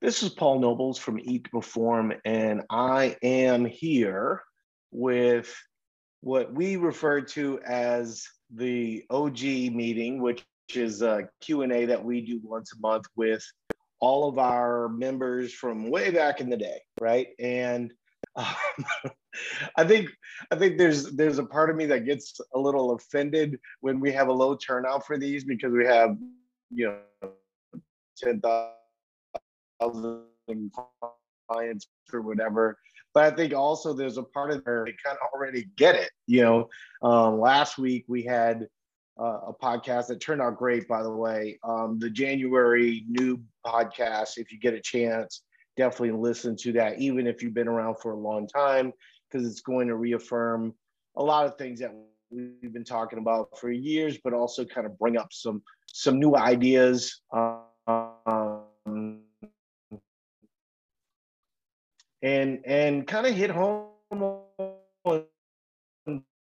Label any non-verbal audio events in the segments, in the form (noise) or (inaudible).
This is Paul Nobles from Eat to Perform, and I am here with what we refer to as the OG meeting, which is a Q&A that we do once a month with all of our members from way back in the day, right? And um, (laughs) I think I think there's there's a part of me that gets a little offended when we have a low turnout for these because we have you know ten thousand clients or whatever. But I think also there's a part of there they kind of already get it. You know, um, last week we had uh, a podcast that turned out great, by the way. Um, the January new podcast, if you get a chance, definitely listen to that, even if you've been around for a long time, because it's going to reaffirm a lot of things that we've been talking about for years, but also kind of bring up some some new ideas. Um, and and kind of hit home on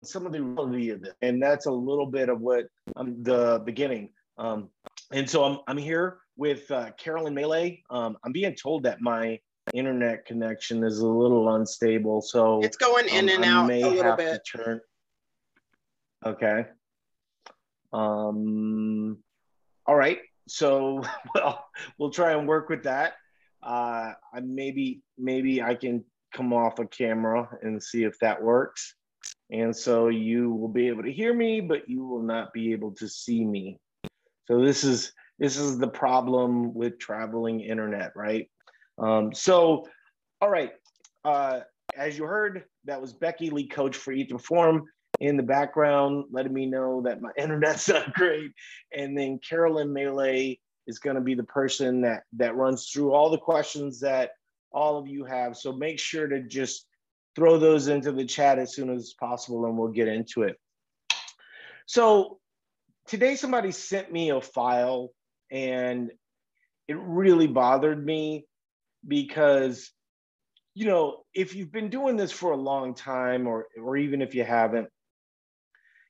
some of the reality of it. And that's a little bit of what um, the beginning. Um, and so I'm, I'm here with uh, Carolyn Melee. Um, I'm being told that my internet connection is a little unstable. So it's going in um, and out a little bit. turn. Okay. Um, all right. So (laughs) well, we'll try and work with that. Uh, I maybe maybe I can come off a camera and see if that works. And so you will be able to hear me, but you will not be able to see me. So this is this is the problem with traveling internet, right? Um, so, all right. Uh, as you heard, that was Becky Lee, coach for Eat to Perform, in the background, letting me know that my (laughs) internet's not great. And then Carolyn Melee is going to be the person that that runs through all the questions that all of you have. So make sure to just throw those into the chat as soon as possible and we'll get into it. So today somebody sent me a file and it really bothered me because you know if you've been doing this for a long time or or even if you haven't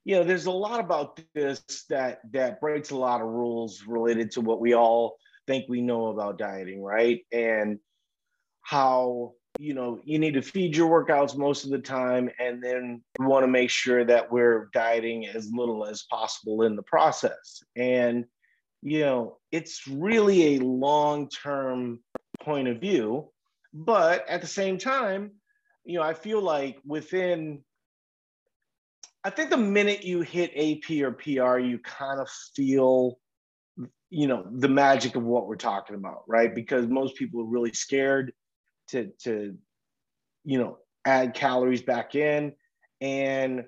you know there's a lot about this that that breaks a lot of rules related to what we all think we know about dieting right? And how you know you need to feed your workouts most of the time and then we want to make sure that we're dieting as little as possible in the process. And you know it's really a long term point of view but at the same time you know i feel like within I think the minute you hit AP or PR, you kind of feel, you know, the magic of what we're talking about, right? Because most people are really scared to to, you know, add calories back in, and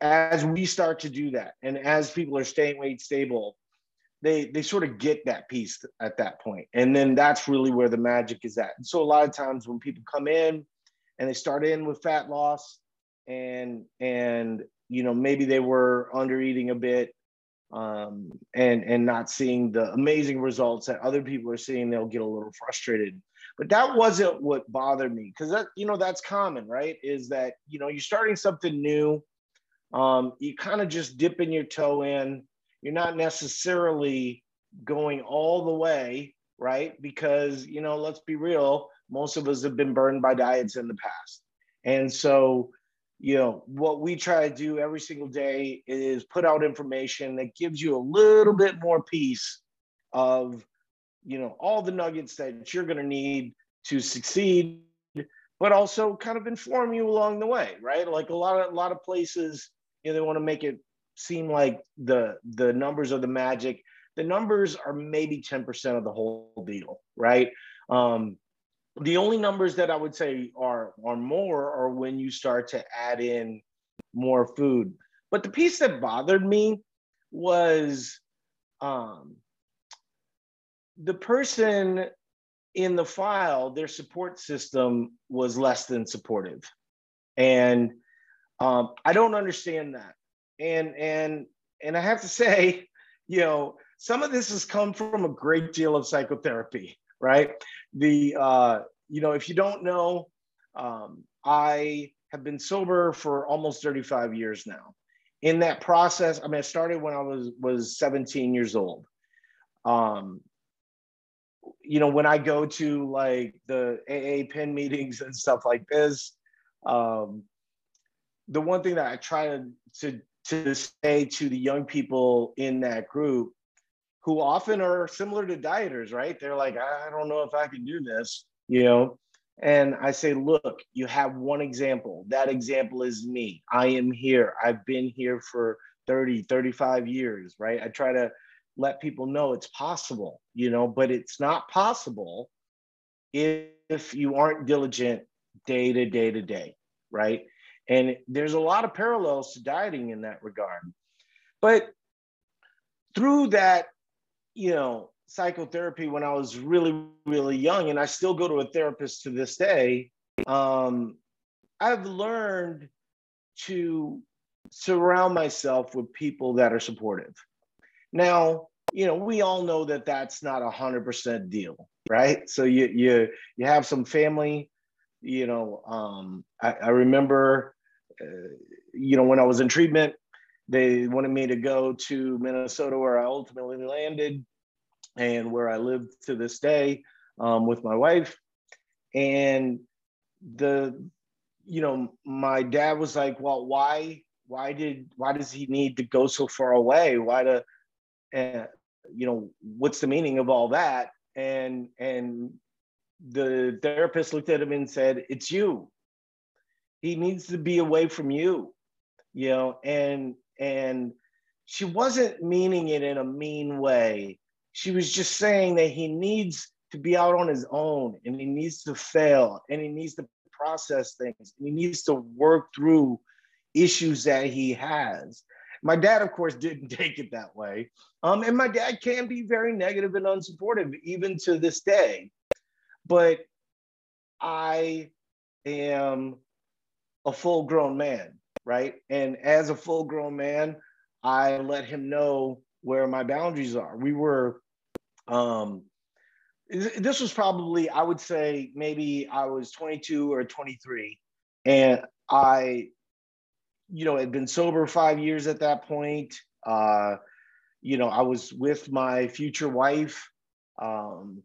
as we start to do that, and as people are staying weight stable, they they sort of get that piece at that point, and then that's really where the magic is at. And so a lot of times when people come in and they start in with fat loss and and you know maybe they were under eating a bit um, and and not seeing the amazing results that other people are seeing they'll get a little frustrated. But that wasn't what bothered me because that you know that's common right? Is that you know you're starting something new um, you kind of just dipping your toe in. You're not necessarily going all the way right? Because you know let's be real most of us have been burned by diets in the past. And so you know what we try to do every single day is put out information that gives you a little bit more piece of you know all the nuggets that you're going to need to succeed but also kind of inform you along the way right? Like a lot of a lot of places you know they want to make it seem like the the numbers are the magic. The numbers are maybe 10% of the whole deal right? Um the only numbers that I would say are are more are when you start to add in more food. But the piece that bothered me was um, the person in the file, their support system was less than supportive, and um, I don't understand that. And and and I have to (laughs) say, you know, some of this has come from a great deal of psychotherapy right? The uh, you know, if you don't know, um, I have been sober for almost 35 years now. In that process, I mean, I started when I was was 17 years old. Um, you know, when I go to like the AA pin meetings and stuff like this, um, the one thing that I try to, to to say to the young people in that group who often are similar to dieters, right? They're like, I don't know if I can do this, you know. And I say, look, you have one example. That example is me. I am here. I've been here for 30, 35 years, right? I try to let people know it's possible, you know, but it's not possible if you aren't diligent day to day to day, right? And there's a lot of parallels to dieting in that regard. But through that, you know, psychotherapy when I was really, really young, and I still go to a therapist to this day, um, I've learned to surround myself with people that are supportive. Now, you know, we all know that that's not a hundred percent deal, right? So you you you have some family, you know. Um, I, I remember, uh, you know, when I was in treatment, they wanted me to go to Minnesota, where I ultimately landed, and where I live to this day um, with my wife. And the, you know, my dad was like, "Well, why? Why did? Why does he need to go so far away? Why to?" Uh, you know, what's the meaning of all that? And and the therapist looked at him and said, It's you. He needs to be away from you, you know, and and she wasn't meaning it in a mean way. She was just saying that he needs to be out on his own and he needs to fail and he needs to process things and he needs to work through issues that he has my dad, of course, (laughs) didn't take it that way. Um, and my dad can be very negative and unsupportive even to this day. But I am a full grown man, right? And as a full grown man, I let him know where my boundaries are. We were, um, this was probably, I would say, maybe I was 22 or 23. And I you know, had been sober five years at that point. Uh, you know, I was with my future wife. Um,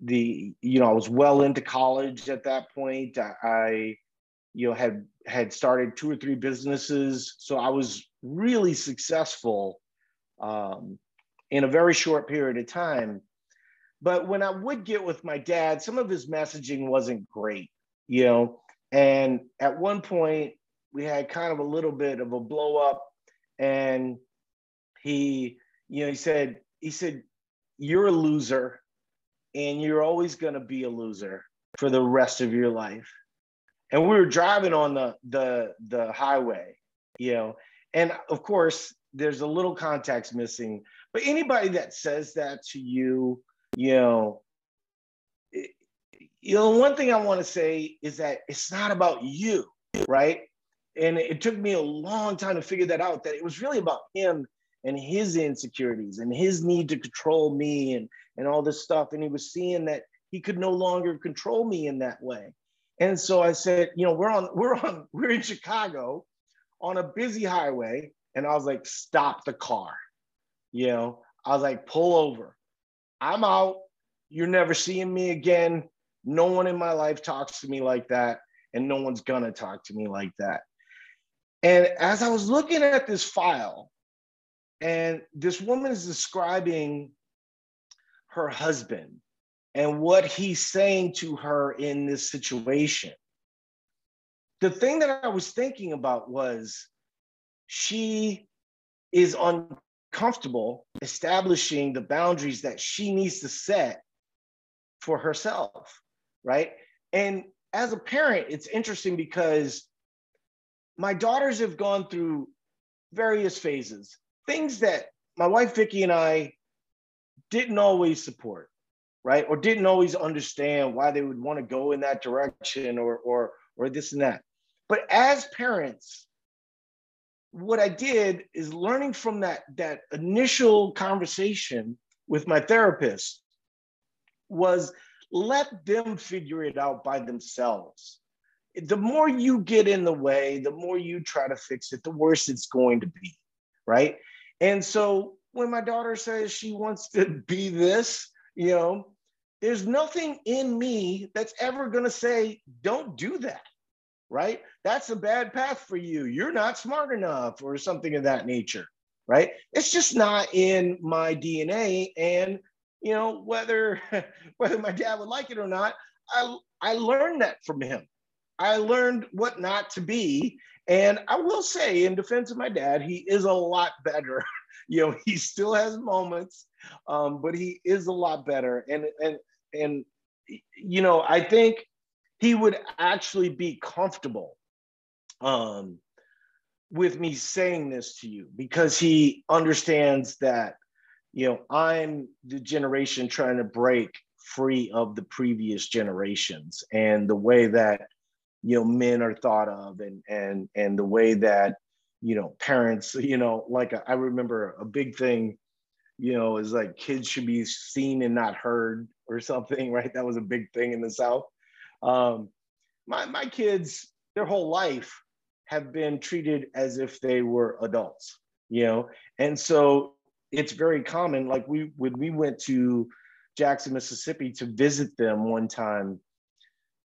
the, you know, I was well into college at that point. I, you know, had had started two or three businesses, so I was really successful um, in a very short period of time. But when I would get with my dad, some of his messaging wasn't great, you know. And at one point, we had kind of a little bit of a blow up and he you know he said he said you're a loser and you're always going to be a loser for the rest of your life and we were driving on the the the highway you know and of course there's a little context missing but anybody that says that to you you know it, you know one thing i want to say is that it's not about you right? And it took me a long time to figure that out that it was really about him and his insecurities and his need to control me and and all this stuff. And he was seeing that he could no longer control me in that way. And so i said you know we're on we're on (laughs) we're in chicago on a busy highway. And i was like stop the car. You know i was like pull over i'm out you're never seeing me again no one in my life talks to me like that and no one's gonna talk to me like that and as I was looking at this file, and this woman is describing her husband and what he's saying to her in this situation. The thing that I was thinking about was she is uncomfortable establishing the boundaries that she needs to set for herself, right? And as a parent, it's interesting because my daughters have gone through various phases, things that my wife Vicky and I didn't always support, right? Or didn't always understand why they would want to go in that direction or or or this and that. But as parents, what I did is learning from that that initial conversation with my therapist was let them figure it out by themselves the more you get in the way, the more you try to fix it, the worse it's going to be. Right. And so when my daughter says she wants to be this, you know, there's nothing in me that's ever going to say, don't do that. Right? That's a bad path for you. You're not smart enough or something of that nature. Right? It's just not in my DNA. And, you know, whether (laughs) whether my dad would like it or not, I, I learned that from him. I learned what not to be. And I will say, in defense of my dad, he is a lot better. (laughs) you know, he still has moments, um, but he is a lot better. And and and you know, I think he would actually be comfortable um, with me saying this to you because he understands that you know I'm the generation trying to break free of the previous generations and the way that you know men are thought of and and and the way that you know parents (laughs) you know like I remember a big thing you know is like kids should be seen and not heard or something (laughs) right? That was a big thing in the south um my my kids their whole life have been treated as if they were adults you know and so it's very common like we when we went to Jackson, Mississippi to visit them one time.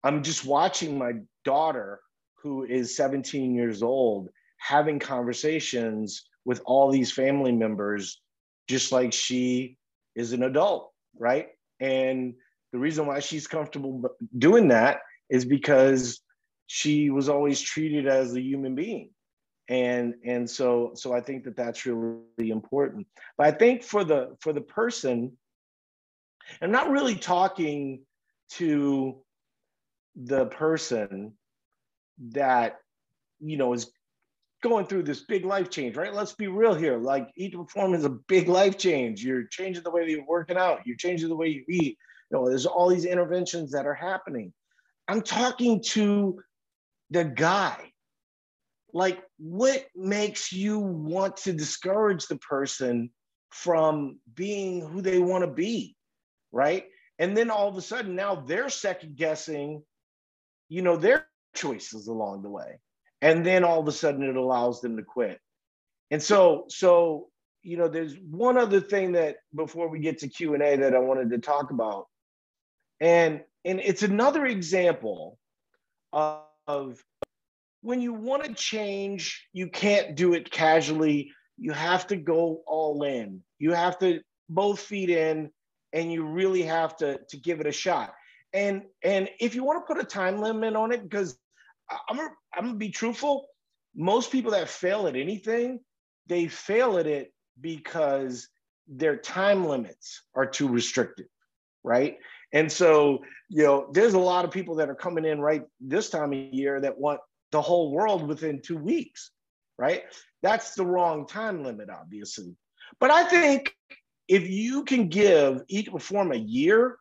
I'm just watching my daughter, who is 17 years old, having conversations with all these family members, just like she is an adult, right? And the reason why she's comfortable doing that is because she was always treated as a human being and and so so i think that that's really important but i think for the for the person I'm not really talking to the person that, you know, is going through this big life change, right? Let's be real here. Like eat to perform is a big life change. You're changing the way that you're working out. You're changing the way you eat. Know, there's all these interventions that are happening. I'm talking to the guy. Like, what makes you want to discourage the person from being who they want to be? right? And then all of a sudden now they're second guessing, you know, their choices along the way. And then all of a sudden it allows them to quit. And so, so, you know, there's one other thing that before we get to Q&A that I wanted to talk about. And and it's another example of, when you want to change, you can't do it casually. You have to go all in. You have to both feet in and you really have to to give it a shot. And and if you want to put a time limit on it, because I'm gonna, I'm gonna be truthful, most people that fail at anything, they fail at it because their time limits are too restrictive, right? And so, you know, there's a lot of people that are coming in right this time of year that want the whole world within two weeks, right? That's the wrong time limit, obviously. But I think if you can give Eat to Perform a year,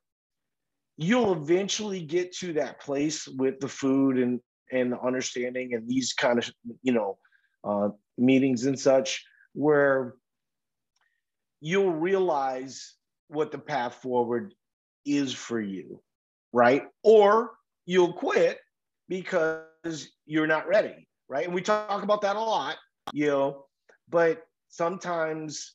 you'll eventually get to that place with the food and and the understanding and these kind of you know uh, meetings and such where you'll realize what the path forward is for you right or you'll quit because you're not ready right and we talk about that a lot you know but sometimes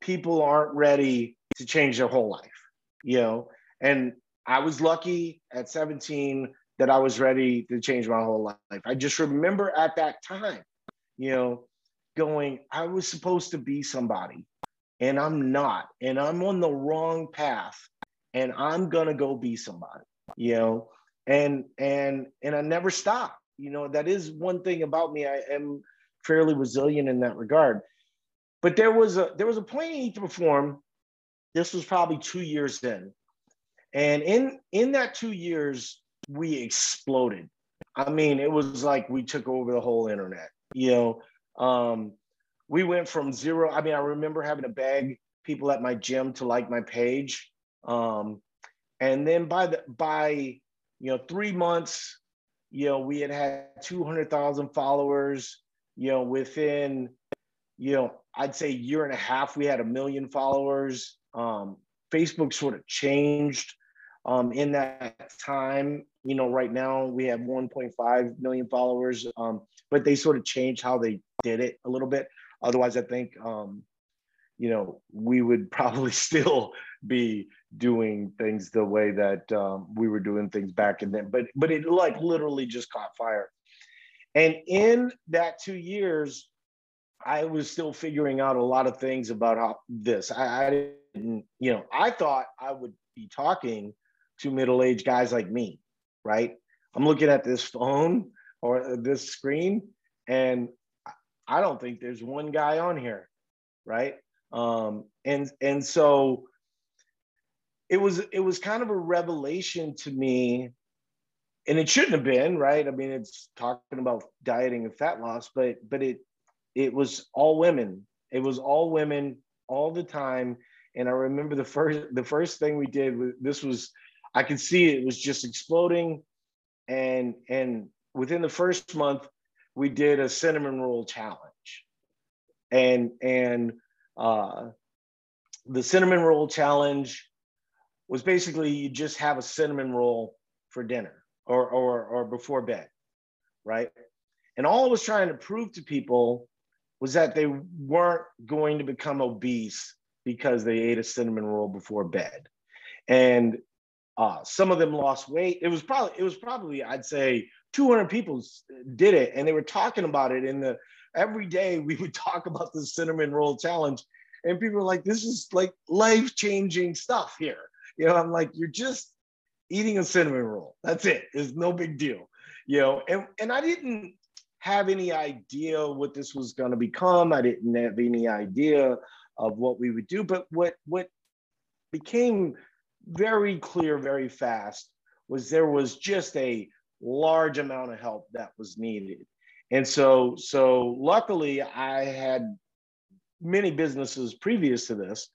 people aren't ready to change their whole life, you know. And I was lucky at 17 that I was ready to change my whole life. I just remember at that time, you know, going, I was supposed to be somebody and I'm not, and I'm on the wrong path and I'm gonna go be somebody, you know. And and and I never stop. You know, that is one thing about me. I am fairly resilient in that regard. But there was a there was a point need to perform. This was probably two years in, and in in that two years we exploded. I mean, it was like we took over the whole internet. You know, um, we went from zero. I mean, I remember having to beg people at my gym to like my page, um, and then by the by you know three months, you know, we had had two hundred thousand followers. You know, within you know I'd say year and a half, we had a million followers. Um, Facebook sort of changed um, in that time. You know, right now we have 1.5 million followers, um, but they sort of changed how they did it a little bit. Otherwise, I think, um, you know, we would (laughs) probably still be doing things the way that um, we were doing things back in then. But but it like literally just caught fire. And in that two years, I was still figuring out a lot of things about how this. I, I didn't, you know, I thought I would be talking to middle-aged guys like me, right? I'm looking at this phone or this screen, and I don't think there's one guy on here, right? Um, and and so it was it was kind of a revelation to me, and it shouldn't have been, right? I mean, it's talking about dieting and fat loss, but but it it was all women. It was all women all the time. And I remember the first the first thing we did this was I could see it was just exploding. And and within the first month, we did a cinnamon roll challenge. And and uh, the cinnamon roll challenge was basically you just have a cinnamon roll for dinner or or or before bed, right? And all I was trying to prove to people was that they weren't going to become obese because they ate a cinnamon roll before bed. And uh, some of them lost weight. It was probably it was probably I'd say 200 people did it, and they were talking about it in the every day. We would (laughs) talk about the cinnamon roll challenge, and people were like, "This is like life changing stuff here." You know, I'm like, "You're just eating a cinnamon roll. That's it. It's no big deal." You know, and and I didn't have any idea what this was going to become. I didn't have any idea of what we would do. But what what became very clear very fast was there was just a large amount of help that was needed. And so so luckily I had many businesses previous to this.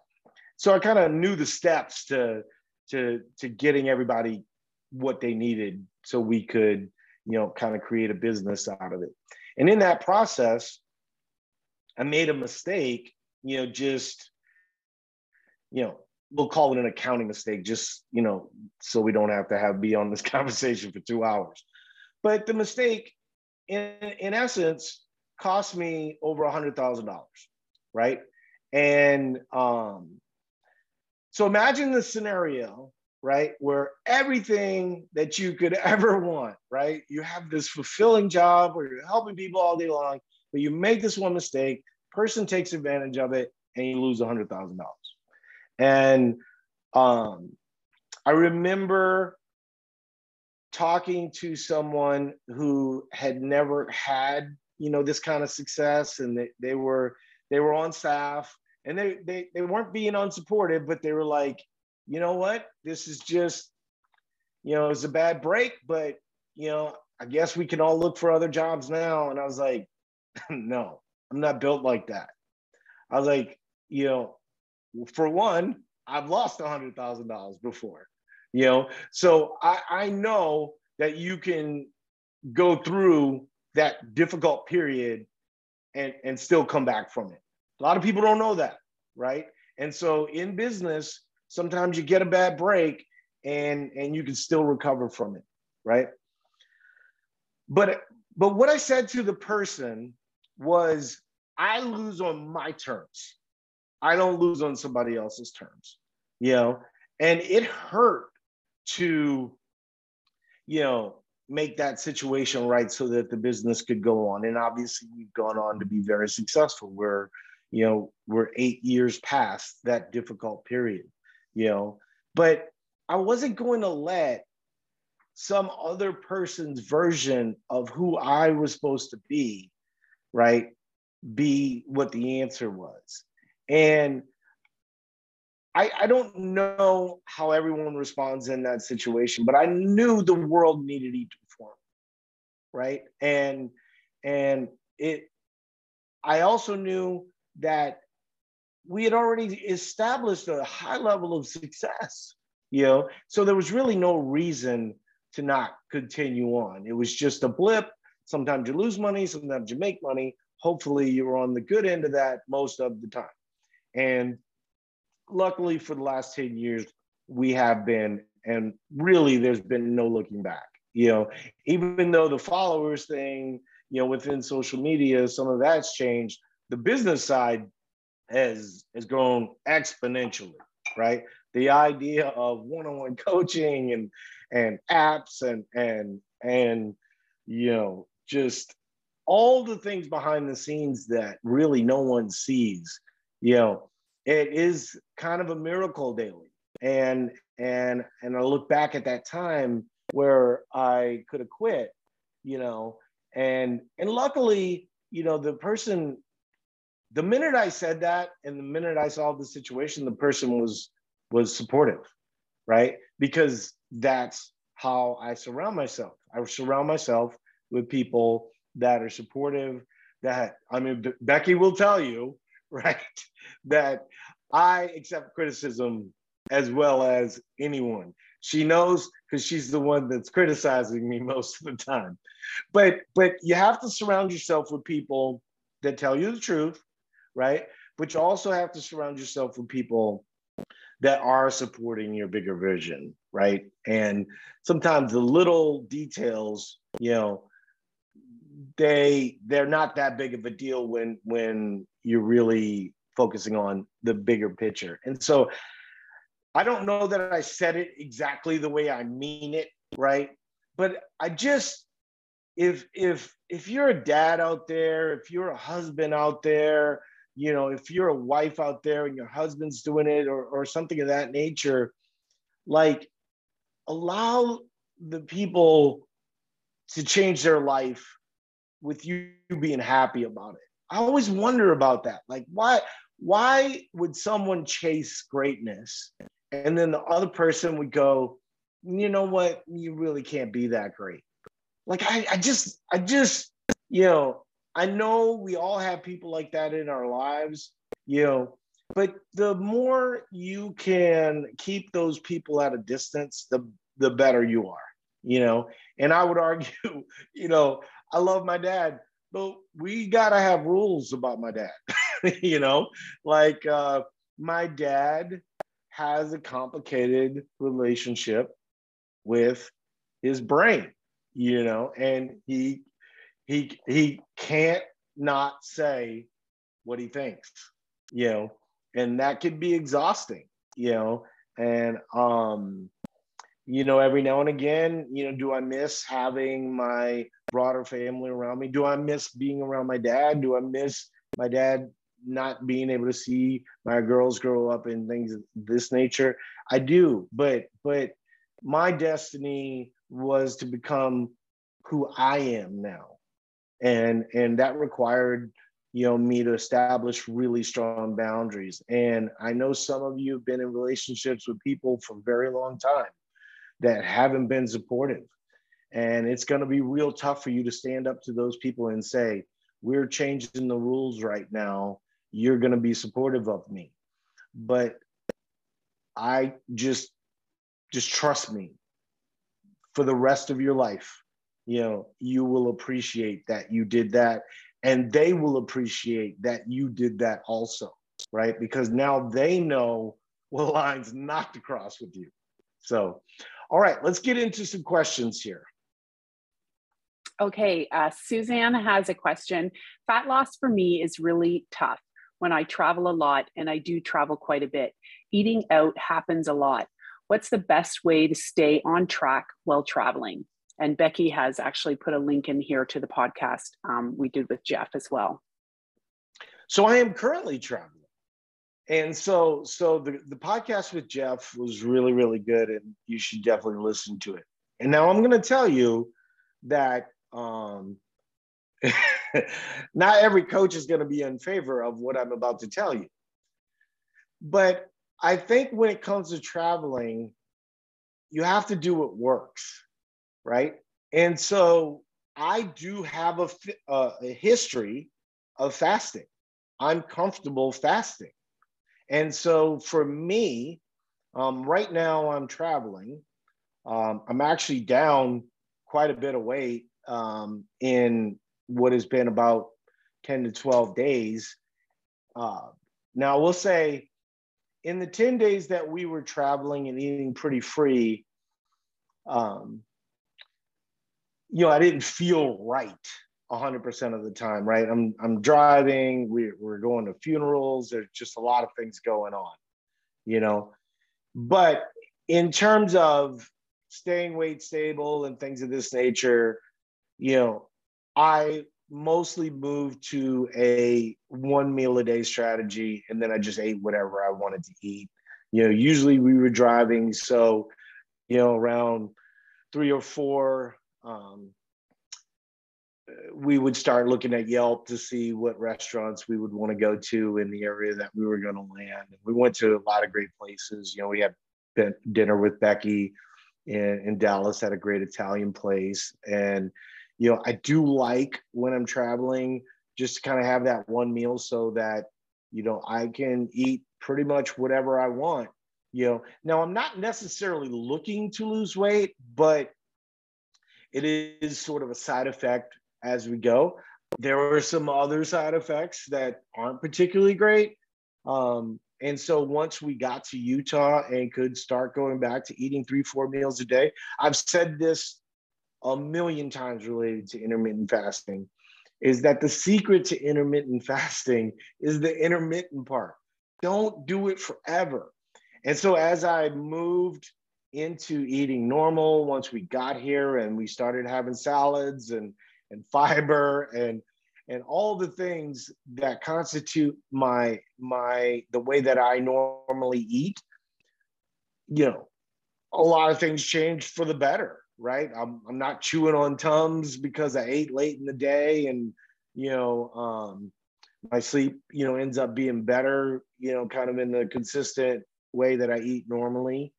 So I kind of knew the steps to to to getting everybody what they needed so we could you know, kind of create a business out of it. And in that process, I made a mistake, you know, just, you know, we'll call it an accounting mistake, just, you know, so we don't have to have be on this (laughs) conversation for two hours. But the mistake, in, in essence, cost me over a hundred thousand dollars, right? And um, so imagine the scenario right? Where everything that you could (laughs) ever want, right? You have this fulfilling job where you're helping people all day long, but you make this one mistake, person takes advantage of it, and you lose a hundred thousand dollars. And um, I remember talking to someone who had never had, you know, this kind of success, and they, they were they were on staff, and they they they weren't being unsupportive, but they were like, you know what? This is just, you know, it's a bad break, but, you know, I guess we can all look for other jobs now. And I was like, (laughs) no, I'm not built like that. I was like, you know, for one, I've lost a hundred thousand dollars before, you know, so I, I know that you can go through that difficult period and, and still come back from it. A lot of people don't know that, right? And so in business, sometimes you get a bad break and and you can still recover from it right? But but what i said to the person was i lose on my terms. I don't lose on somebody else's terms you know? And it hurt to you know make that situation right so that the business could go on. And obviously we've gone on to be very successful. We're you know we're eight years past that difficult period you know, but I wasn't going to let some other person's version of who I was supposed to be, right, be what the answer was. And I, I don't know how everyone responds in that situation, but I knew the world needed each form, right? And and it I also knew that we had already established a high level of success, you know, so there was really no reason to not continue on. It was just a blip. Sometimes you lose money, sometimes you make money. Hopefully, you're on the good end of that most of the time. And luckily, for the last 10 years, we have been, and really, there's been no looking back. You know, even though the followers thing, you know, within social media, some of that's changed, the business side has has grown exponentially, right? The idea of one-on-one (laughs) coaching and and apps and and and you know just all the things behind the scenes that really no one sees you know it is kind of a miracle daily and and and i look back at that time where i could have quit you know and and luckily you know the person the minute i said that and the minute i saw the situation the person was was supportive right? Because that's how i surround myself. I surround myself with people that are supportive that i mean becky will tell you (laughs) right that i accept criticism as well as anyone. She knows because she's the one that's criticizing me (laughs) most of the time. But but you have to surround yourself with people that tell you the truth right? But you also have to surround yourself with people that are supporting your bigger vision right? And sometimes the little details you know they they're not that big of a deal when when you're really focusing on the bigger picture. And so i don't know that i said it exactly the way i mean it right? But i just if if if you're a dad out there if you're a husband out there you know if you're a wife out there and your husband's doing it or, or something of that nature like allow the people to change their life with you being happy about it. I always wonder about that. Like, why why would someone chase greatness and then the other person would go, you know what, you really can't be that great. Like I, I just, I just, you know, I know we all have people like that in our lives, you know, but the more you can keep those people at a distance, the the better you are, you know. And I would argue, (laughs) you know, I love my dad, but we gotta have rules about my dad. (laughs) you know, like uh, my dad has a complicated relationship with his brain. You know, and he he he can't not say what he thinks. You know, and that could be exhausting. You know, and um you know, every now and again, you know, do I miss having my broader family around me? Do I miss being around my dad? Do I miss my dad not being able to see my girls grow up and things of this nature? I do, but but my destiny was to become who I am now. And and that required you know me to establish really strong boundaries and i know some of you have been in relationships with people for a very long time that haven't been supportive. And it's going to be real tough for you to stand up to those people and say, We're changing the rules right now. You're going to be supportive of me. But I just, just trust me for the rest of your life. You know, you will appreciate that you did that. And they will appreciate that you did that also, right? Because now they know what lines not to cross with you. So, all right, let's get into some questions here. Okay, uh, Suzanne has a question. Fat loss for me is really tough when I travel a lot, and I do travel quite a bit. Eating out happens a lot. What's the best way to stay on track while traveling? And Becky has actually put a link in here to the podcast um, we did with Jeff as well. So I am currently traveling. And so so the, the podcast with jeff was really really good and you should definitely listen to it. And now i'm going to tell you that um (laughs) not every coach is going to be in favor of what i'm about to tell you. But i think when it comes to traveling you have to do what works right and so i do have a, a, a history of fasting i'm comfortable fasting and so for me, um, right now I'm traveling. Um, I'm actually down quite a bit of weight um, in what has been about 10 to 12 days. Uh, now, we'll say in the 10 days that we were traveling and eating pretty free, um, you know, I didn't feel right 100% of the time, right? I'm I'm driving, we we're going to funerals, there's just a lot of things going on, you know. But in terms of staying weight stable and things of this nature, you know, I mostly moved to a one meal a day strategy and then I just ate whatever I wanted to eat. You know, usually we were driving, so you know, around three or four um, we would start looking at Yelp to see what restaurants we would want to go to in the area that we were going to land. We went to a lot of great places. You know, we had dinner with Becky in, in Dallas at a great Italian place. And, you know, I do like when I'm traveling just to kind of have that one meal so that, you know, I can eat pretty much whatever I want. You know, now I'm not necessarily looking to lose weight, but it is sort of a side effect as we go. There are some other side effects that aren't particularly great. Um, and so once we got to Utah and could start going back to eating three, four meals a day, I've said this a million times related to intermittent fasting is that the secret to intermittent (laughs) fasting is the intermittent part. Don't do it forever. And so as I moved into eating normal, once we got here and we started having salads and and fiber and and all the things that constitute my my the way that I normally eat, you know, a lot of things changed for the better, right? I'm I'm not chewing on tums because I ate late in the day and you know um my sleep, you know, ends up being better, you know, kind of in the consistent way that I eat normally.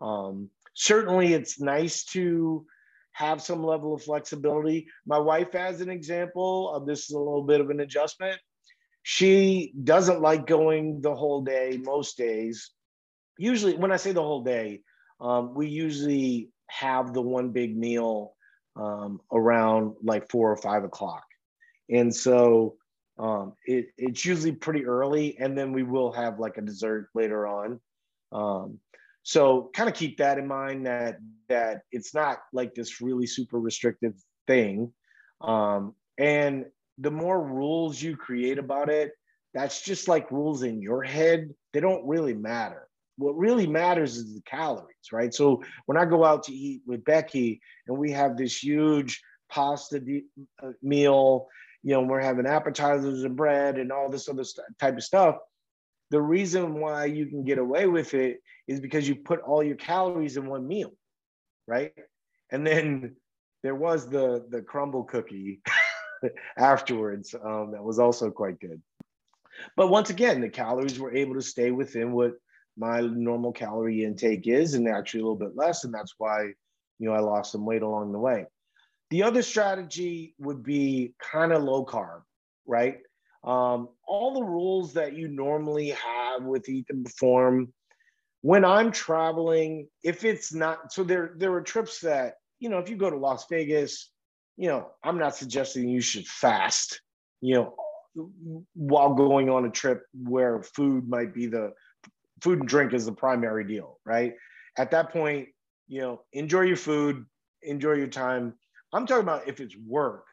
Um, certainly it's nice to have some level of flexibility. My wife, as an example of this, is a little bit of an adjustment. She doesn't like going the whole day most days. Usually, when I say the whole day, um, we usually have the one big meal um, around like four or five o'clock. And so um, it, it's usually pretty early, and then we will have like a dessert later on. Um, so kind of keep that in mind that that it's not like this really super restrictive thing. Um, and the more rules you create about it, that's just like rules in your head. They don't really matter. What really matters is the calories, right? So when I go out to eat with Becky and we have this huge pasta de- uh, meal, you know, we're having appetizers and bread and all this other st- type of stuff the reason why you can get away with it is because you put all your calories in one meal, right? And then there was the the crumble cookie (laughs) afterwards um, that was also quite good. But once again, the calories were able to stay within what my normal calorie intake is, and actually a little bit less, and that's why you know I lost some weight along the way. The other strategy would be kind of low carb, right? um, all the rules that you normally have with Eat and Perform. When I'm traveling, if it's not, so there there are trips that you know, if you go to Las Vegas, you know, I'm not suggesting you should fast, you know, while going on a trip where food might be the food and drink is the primary deal, right? At that point, you know, enjoy your food, enjoy your time. I'm talking about if it's work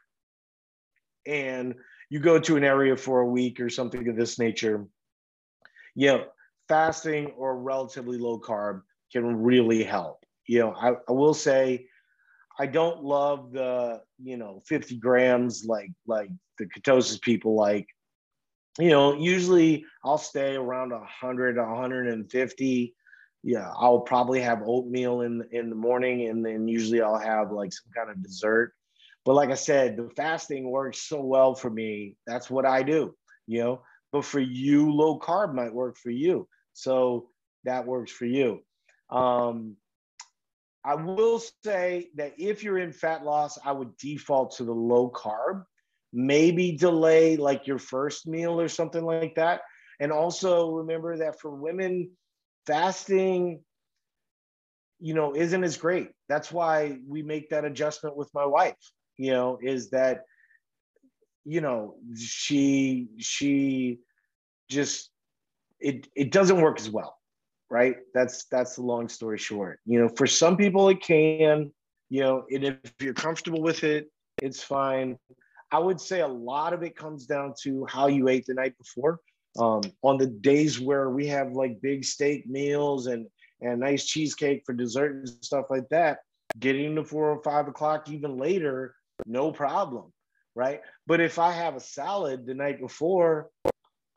and you go to an area for a week or something of this nature, you know, fasting or relatively low carb can really help. You know, I, I will say I don't love the, you know, 50 grams like like the ketosis people like. You know, usually I'll stay around 100, 150. Yeah, I'll probably have oatmeal in in the morning, and then usually I'll have like some kind of dessert. But like I said, the fasting works so well for me. That's what I do, you know. But for you, low carb might work for you. So that works for you. Um, I will say that if you're in fat loss, I would default to the low carb, maybe delay like your first meal or something like that. And also remember that for women, fasting, you know, isn't as great. That's why we make that adjustment with my wife you know, is that, you know, she she just it it doesn't work as well, right? That's that's the long story short. You know, for some people it can, you know, and if you're comfortable with it, it's fine. I would say a lot of it comes down to how you ate the night before. Um, on the days where we have like big steak meals and and nice cheesecake for dessert and stuff like that, getting to four or five o'clock, even later, no problem, right? But if I have a salad the night before,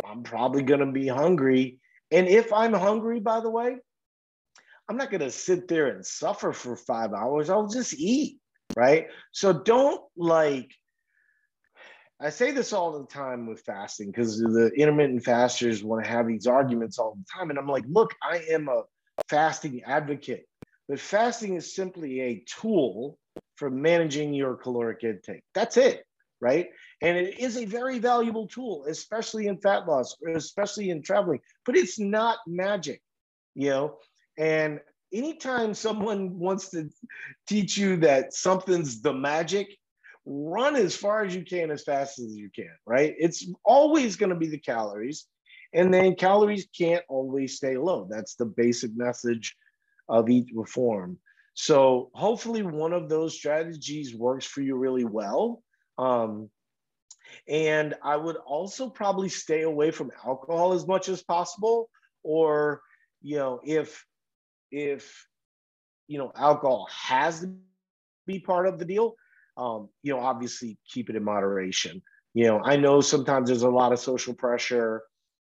I'm probably gonna be hungry. And if I'm hungry, by the way, I'm not gonna sit there and suffer for five hours. I'll just eat, right? So don't like I say this all the time with fasting because the intermittent fasters want to have these arguments all the time. And I'm like, look, I am a fasting advocate, but fasting is simply a tool for managing your caloric intake. That's it, right? And it is a very valuable tool, especially in fat loss, especially in traveling, but it's not magic, you know? And anytime someone (laughs) wants to teach you that something's the magic, run as far as you can as fast as you can, right? It's always going to be the calories. And then calories can't always stay low. That's the basic message of Eat to Perform. So hopefully one of those strategies works for you really well. Um, and I would also probably stay away from alcohol as much as possible. Or, you know, if if you know alcohol has to be part of the deal, um, you know, obviously keep it in moderation. You know, I know sometimes there's a lot of social pressure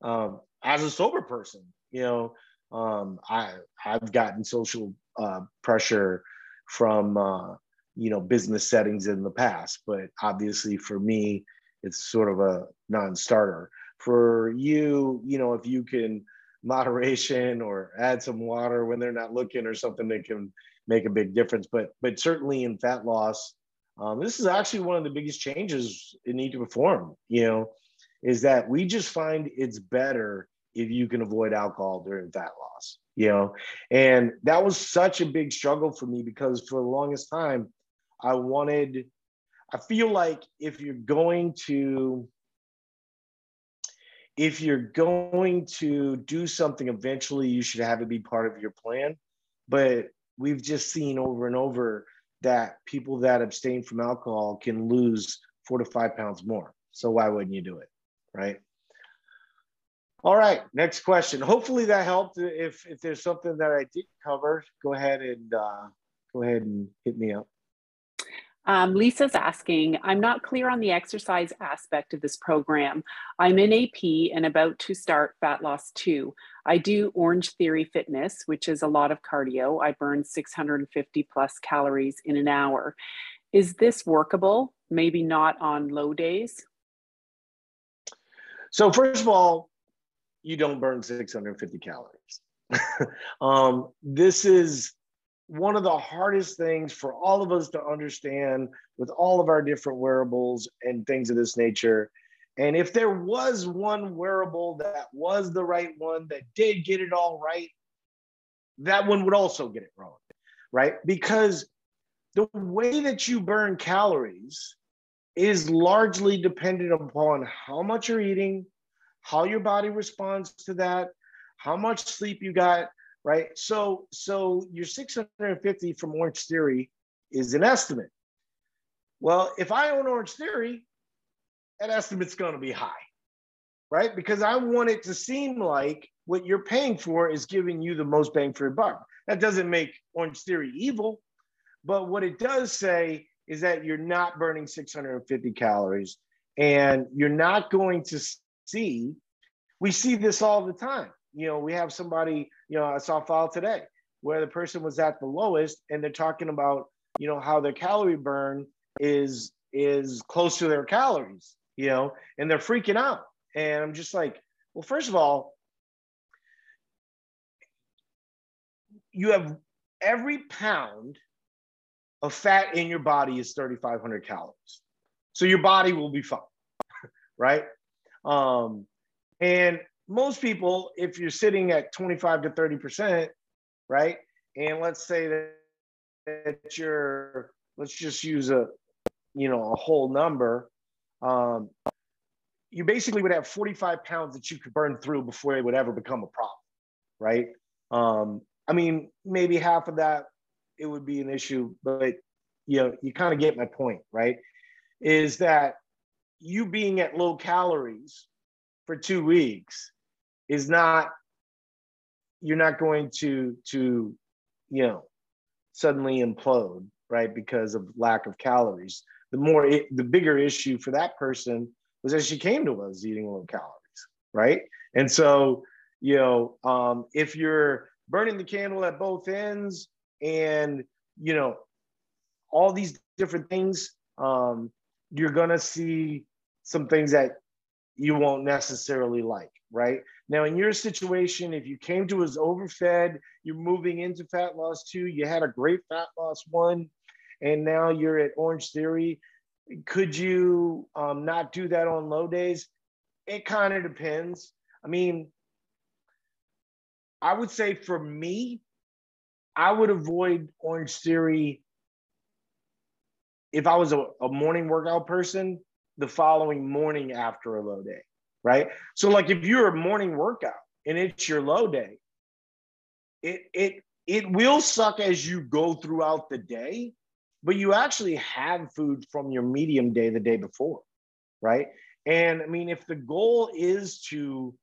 um, as a sober person. You know, um, I I've gotten social uh, pressure from uh, you know business settings in the past, but obviously for me, it's sort of a non-starter. For you, you know, if you can (laughs) moderation or add some water when they're not looking or something that can make a big difference. But but certainly in fat loss, um, this is actually one of the biggest changes in Eat to Perform, you know, is that we just find it's better if you can avoid alcohol during fat loss, you know. And that was such a big struggle for me because for the longest time, I wanted, I feel like if you're going to, if you're going to do something eventually, you should have it be part of your plan. But we've just seen over and over that people that abstain from alcohol can lose four to five pounds more. So why wouldn't you do it? Right. All right, next question. Hopefully that helped. If if there's something that I didn't cover, go ahead and uh, go ahead and hit me up. Um, Lisa's asking, I'm not clear on the exercise aspect of this program. I'm in AP and about to start Fat Loss 2. I do Orange Theory Fitness, which is a lot of cardio. I burn 650 plus calories in an hour. Is this workable? Maybe not on low days? So, first of all, you don't burn 650 calories. (laughs) um, this is one of the hardest things for all of us to understand with all of our different wearables and things of this nature. And if there was one wearable that was the right one that did get it all right, that one would also get it wrong, right? Because the way that you burn calories is largely dependent upon how much you're eating, how your body responds to that, how much sleep you got, right? So, so your 650 from Orange Theory is an estimate. Well, if I own Orange Theory, that estimate's going to be high, right? Because I want it to seem like what you're paying for is giving you the most bang for your buck. That doesn't make Orange Theory evil, but what it does say is that you're not burning 650 calories and you're not going to see, we see this all the time you know, we have somebody, you know, I saw a file today where the person was at the lowest and they're talking about, you know, how their calorie burn is is close to their calories, you know, and they're freaking out. And I'm just like, well, first of all, you have every pound of fat in your body is 3,500 calories. So your body will be fine, (laughs) right? Um, and most people, if you're sitting at 25 to 30%, right? And let's say that, that you're, let's just use a, you know, a whole number. Um, you basically would have 45 pounds that you could burn through before it would ever become a problem, right? Um, I mean, maybe half of that it would be an issue, but you know, you kind of get my point, right? Is that you being at low calories for two weeks is not you're not going to to you know suddenly implode right because of lack of calories. The more it, the bigger issue for that person was that she came to us eating low calories right? And so you know um, if you're burning the candle at both ends and you know all these different things um, you're gonna see some things that you won't necessarily like right? Now in your situation if you came to us overfed you're moving into fat loss two you had a great fat loss one and now you're at orange theory could you um, not do that on low days? It kind of depends. I mean i would say for me i would avoid orange theory if I was a, a morning workout person, the following morning after a low day, right? So like if you're a morning workout and it's your low day, it it it will suck as you go throughout the day, but you actually have food from your medium day the day before, right? And I mean, if the goal is to,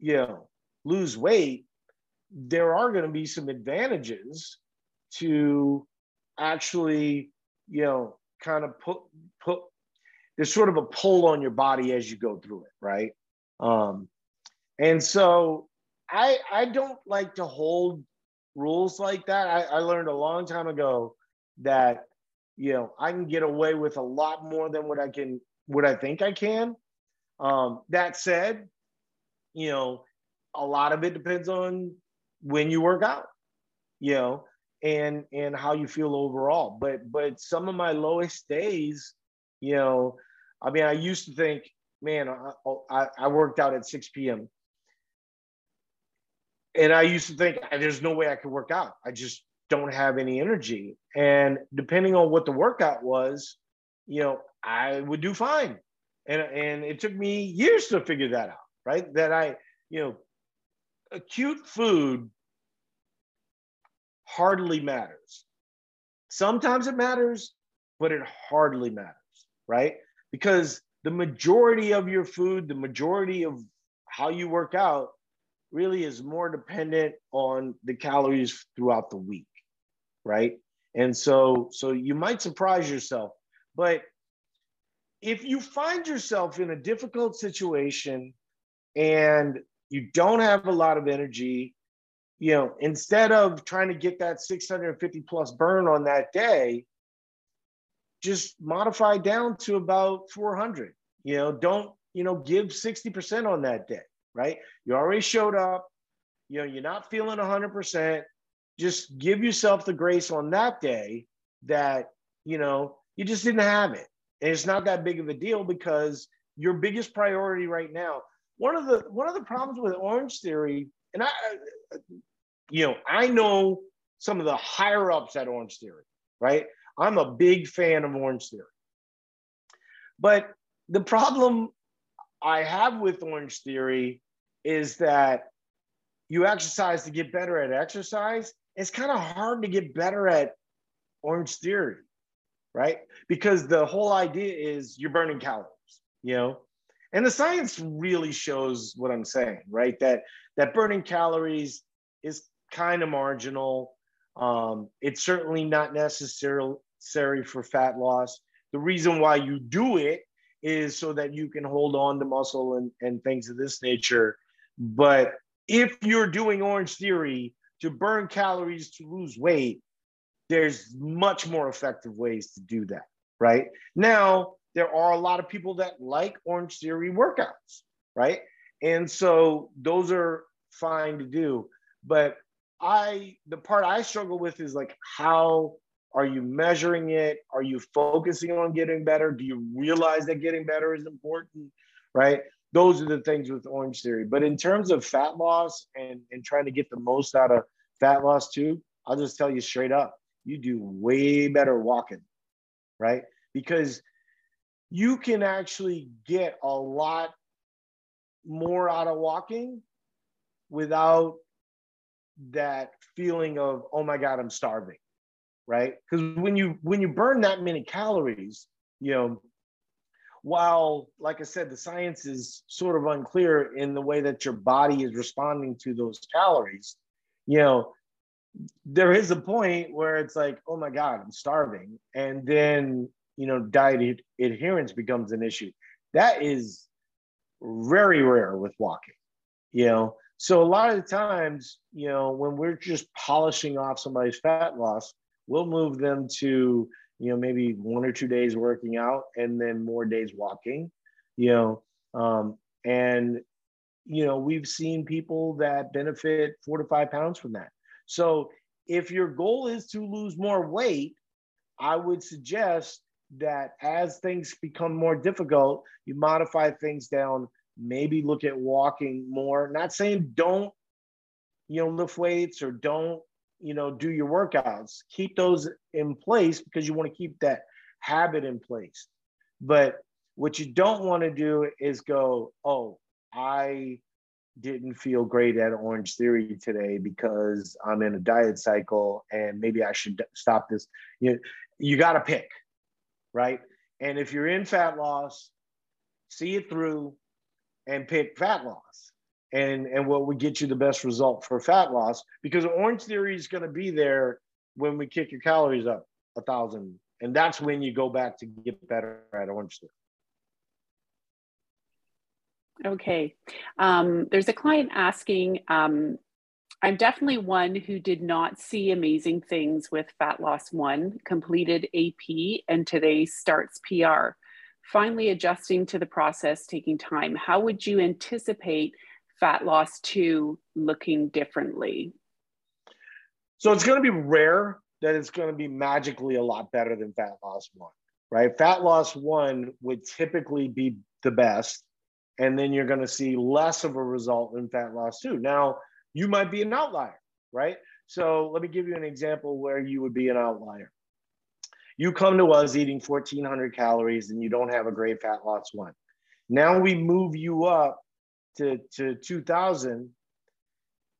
you know, lose weight, there are going to be some advantages to actually you know, kind of put put there's sort of a pull on your body as you go through it, right? Um, and so I I don't like to hold rules like that. I, I learned a long time ago that you know I can get away with a lot more than what I can what I think I can. Um, that said, you know, a lot of it depends on when you work out. You know, and and how you feel overall. But but some of my lowest days, you know, I mean, I used to think, man, I, I, worked out at 6 p.m. And I used to think there's no way I could work out. I just don't have any energy. And depending on what the workout was, you know, I would do fine. And and it took me years to figure that out, right? That I, you know, acute food hardly matters. Sometimes it matters, but it hardly matters, right? Because the majority of your food, the majority of how you work out really is more dependent on the calories throughout the week, right? And so so you might surprise yourself, but if you find yourself in a difficult situation and you don't have a lot of energy you know, instead of trying to get that 650 plus burn on that day, just modify down to about 400. You know, don't, you know, give 60% on that day, right? You already showed up, you know, you're not feeling 100%. Just give yourself the grace on that day that, you know, you just didn't have it. And it's not that big of a deal because your biggest priority right now, one of the one of the problems with Orange Theory, and I you know, I know some of the higher ups at Orange Theory, right? I'm a big fan of Orange Theory. But the problem I have with Orange Theory is that you exercise to get better at exercise. It's kind of hard to get better at Orange Theory, right? Because the whole idea is you're burning calories, you know? And the science really shows what I'm saying, right? That that burning calories is kind of marginal. Um, it's certainly not necessary for fat loss. The reason why you do it is so that you can hold on to muscle and, and things of this nature. But if you're doing Orange Theory to burn calories to lose weight, there's much more effective ways to do that, right? Now, there are a lot of people that like Orange Theory workouts, right? And so those are fine to do. But I the part I struggle with is like how are you measuring it? Are you focusing on getting better? Do you realize that getting better is important? Right? Those are the things with Orange Theory. But in terms of fat loss and, and trying to get the most out of fat loss too, I'll just tell you straight up, you do way better walking, right? Because you can actually get a lot more out of walking without that feeling of oh my god i'm starving right because when you when you burn that many calories you know while, like I said, the science is sort of unclear in the way that your body is responding to those calories, you know, there is a point where it's like, oh my God, I'm starving. And then, you know, diet adherence becomes an issue. That is very rare with walking, you know. So a lot of the times, you know, when we're just polishing off somebody's fat loss, we'll move them to you know maybe one or two days working out and then more days walking you know um, and you know we've seen people that benefit four to five pounds from that. So if your goal is to lose more weight i would suggest that as things become more difficult you modify things down maybe look at walking more not saying don't you know lift weights or don't you know, do your workouts. Keep those in place because you want to keep that habit in place. But what you don't want to do is go, oh, I didn't feel great at Orange Theory today because I'm in a diet cycle and maybe I should stop this. You, you got to pick, right? And if you're in fat loss, see it through and pick fat loss. And and what would get you the best result for fat loss because orange theory is going to be there when we kick your calories up a thousand. And that's when you go back to get better at orange theory. Okay. Um, there's a client asking um, i'm definitely one who did not see amazing things with fat loss one completed ap and today starts pr finally adjusting to the process taking time how would you anticipate fat loss two looking differently? So it's going to be rare that it's going to be magically a lot better than fat loss one, right? Fat loss one would typically be the best. And then you're going to see less of a result in fat loss two. Now, you might be an outlier, right? So let me give you an example where you would be an outlier. You come to us eating 1400 calories and you don't have a great fat loss one. Now we move you up to, to 2000.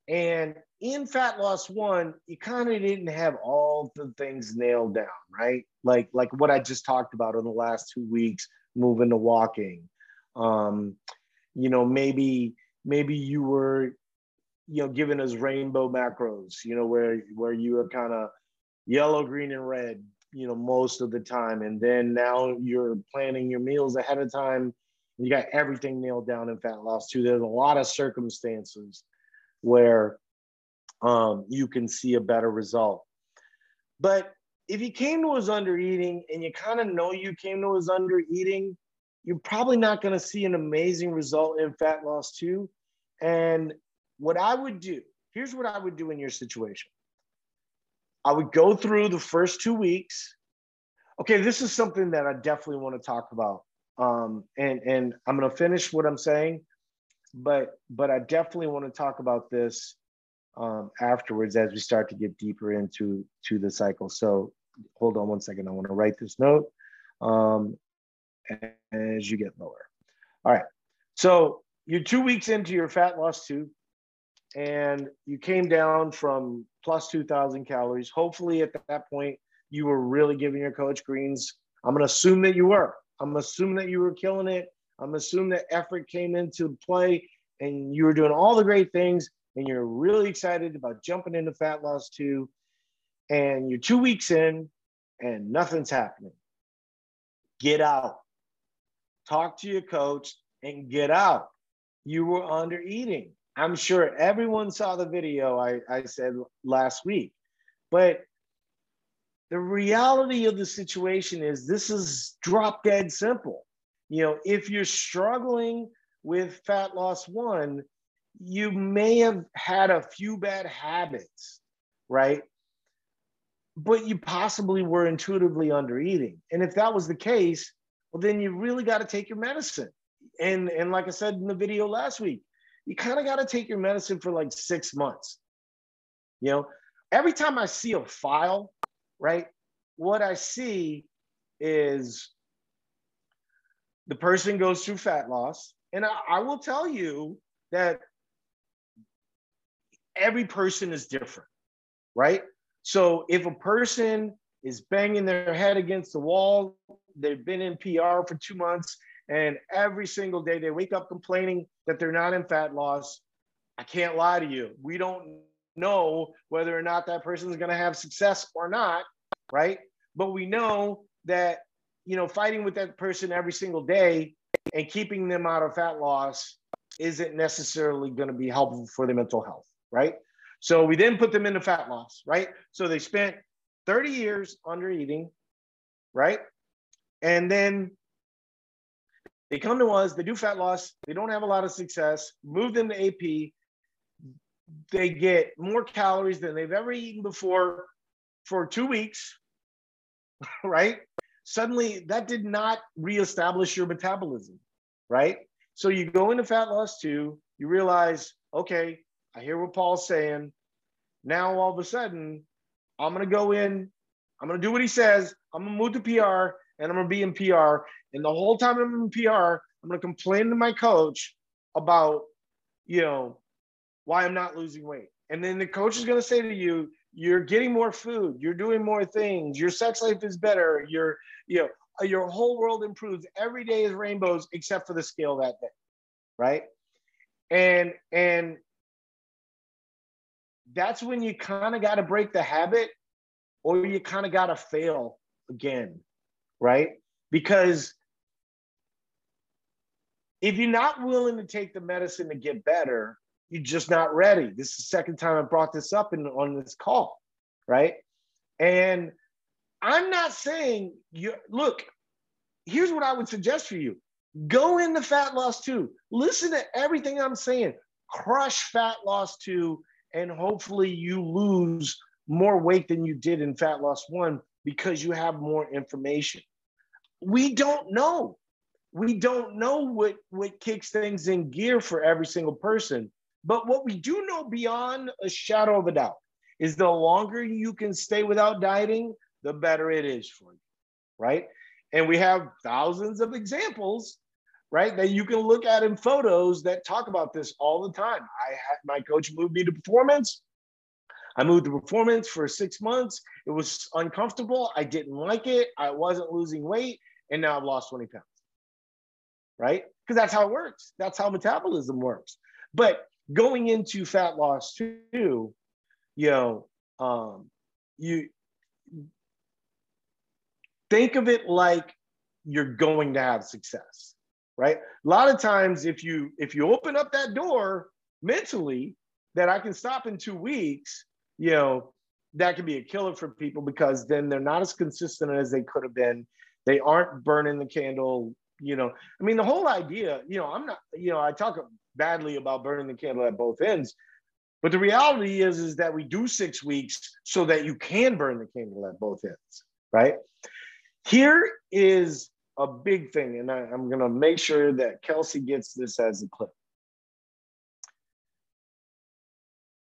And in Fat Loss One, you kind of didn't have all the things nailed down, right? Like like what I just talked about in the last two weeks, moving to walking. Um, you know, maybe maybe you were, you know, giving us rainbow macros, you know, where where you were kind of yellow, green, and red, you know, most of the time, and then now you're planning your meals ahead of time you got everything nailed down in fat loss two. There's a lot of circumstances where um, you can see a better result. But if you came to us under eating and you kind of know you came to us under eating, you're probably not going to see an amazing result in fat loss two. And what I would do, here's what I would do in your situation. I would go through the first two weeks. Okay, this is something that I definitely want to talk about um, and and I'm going to finish what I'm saying, but but I definitely want to talk about this um, afterwards as we start to get deeper into to the cycle. So hold on one second. I want to write this note um, as you get lower. All right. So you're two weeks into your fat loss two, and you came down from plus 2,000 calories. Hopefully, at that point, you were really giving your coach greens. I'm going to assume that you were. I'm assuming that you were killing it. I'm assuming that effort came into play and you were doing all the great things and you're really excited about jumping into fat loss two. And you're two weeks in and nothing's happening. Get out. Talk to your coach and get out. You were under eating. I'm sure everyone saw the video I, I said last week, but the reality of the situation is this is drop dead simple. You know, if you're struggling with fat loss one, you may have had a few bad habits, right? But you possibly were intuitively under eating. And if that was the case, well, then you really got to take your medicine. And, and like I said in the video last week, you kind of got to take your medicine for like six months. You know, every time I see a file right? What I see is the person goes through fat loss. And I, I will tell you that every person is different, right? So if a person is banging their head against the wall, they've been in PR for two months, And every single day they wake up complaining that they're not in fat loss. I can't lie to you. We don't know whether or not that person is going to have success or not, right? But we know that, you know, fighting with that person every single day and keeping them out of fat loss isn't necessarily going to be helpful for their mental health, right? So we then put them into fat loss, right? So they spent 30 years under eating, right? And then they come to us, they do fat loss, they don't have a lot of success, move them to AP, they get more calories than they've ever eaten before for two weeks, (laughs) right? Suddenly, that did not reestablish your metabolism, right? So you go into fat loss two, you realize, okay, I hear what Paul's saying. Now all of a sudden, I'm gonna go in, I'm gonna do what he says, I'm gonna move to PR, and I'm gonna be in PR. And the whole time I'm in PR, I'm gonna complain to my coach about, you know, why I'm not losing weight. And then the coach is gonna say to you, you're getting more food, you're doing more things, your sex life is better, your, you know, uh, your whole world improves. Every day is rainbows except for the scale that day. Right. And and that's when you kind of got to break the habit or you kind of got to fail again right? Because if you're not willing to take the medicine to get better, you're just not ready. This is the second time I brought this up in, on this call, right? And I'm not saying you look, here's what I would suggest for you go into fat loss two. Listen to everything I'm saying. Crush fat loss two, and hopefully you lose more weight than you did in fat loss one because you have more information we don't know. We don't know what, what kicks things in gear for every single person. But what we do know beyond a shadow of a doubt is the longer you can stay without dieting, the better it is for you, right? And we have thousands of examples, right, that you can look at in photos that talk about this all the time. I had my coach moved me to performance. I moved to performance for six months. It was uncomfortable. I didn't like it. I wasn't losing weight and now I've lost 20 pounds. Right? Because that's how it works. That's how metabolism works. But going into fat loss two, you know, um, you think of it like you're going to have success, right? A lot of times, if you if you open up that door mentally, that I can stop in two weeks, you know, that can be a killer for people because then they're not as consistent as they could have been they aren't burning the candle. You know, I mean, the whole idea. You know, I'm not. You know, I talk badly about burning the candle at both ends, but the reality is, is that we do six weeks so that you can burn the candle at both ends, right? Here is a big thing, and I, I'm going to make sure that Kelsey gets this as a clip.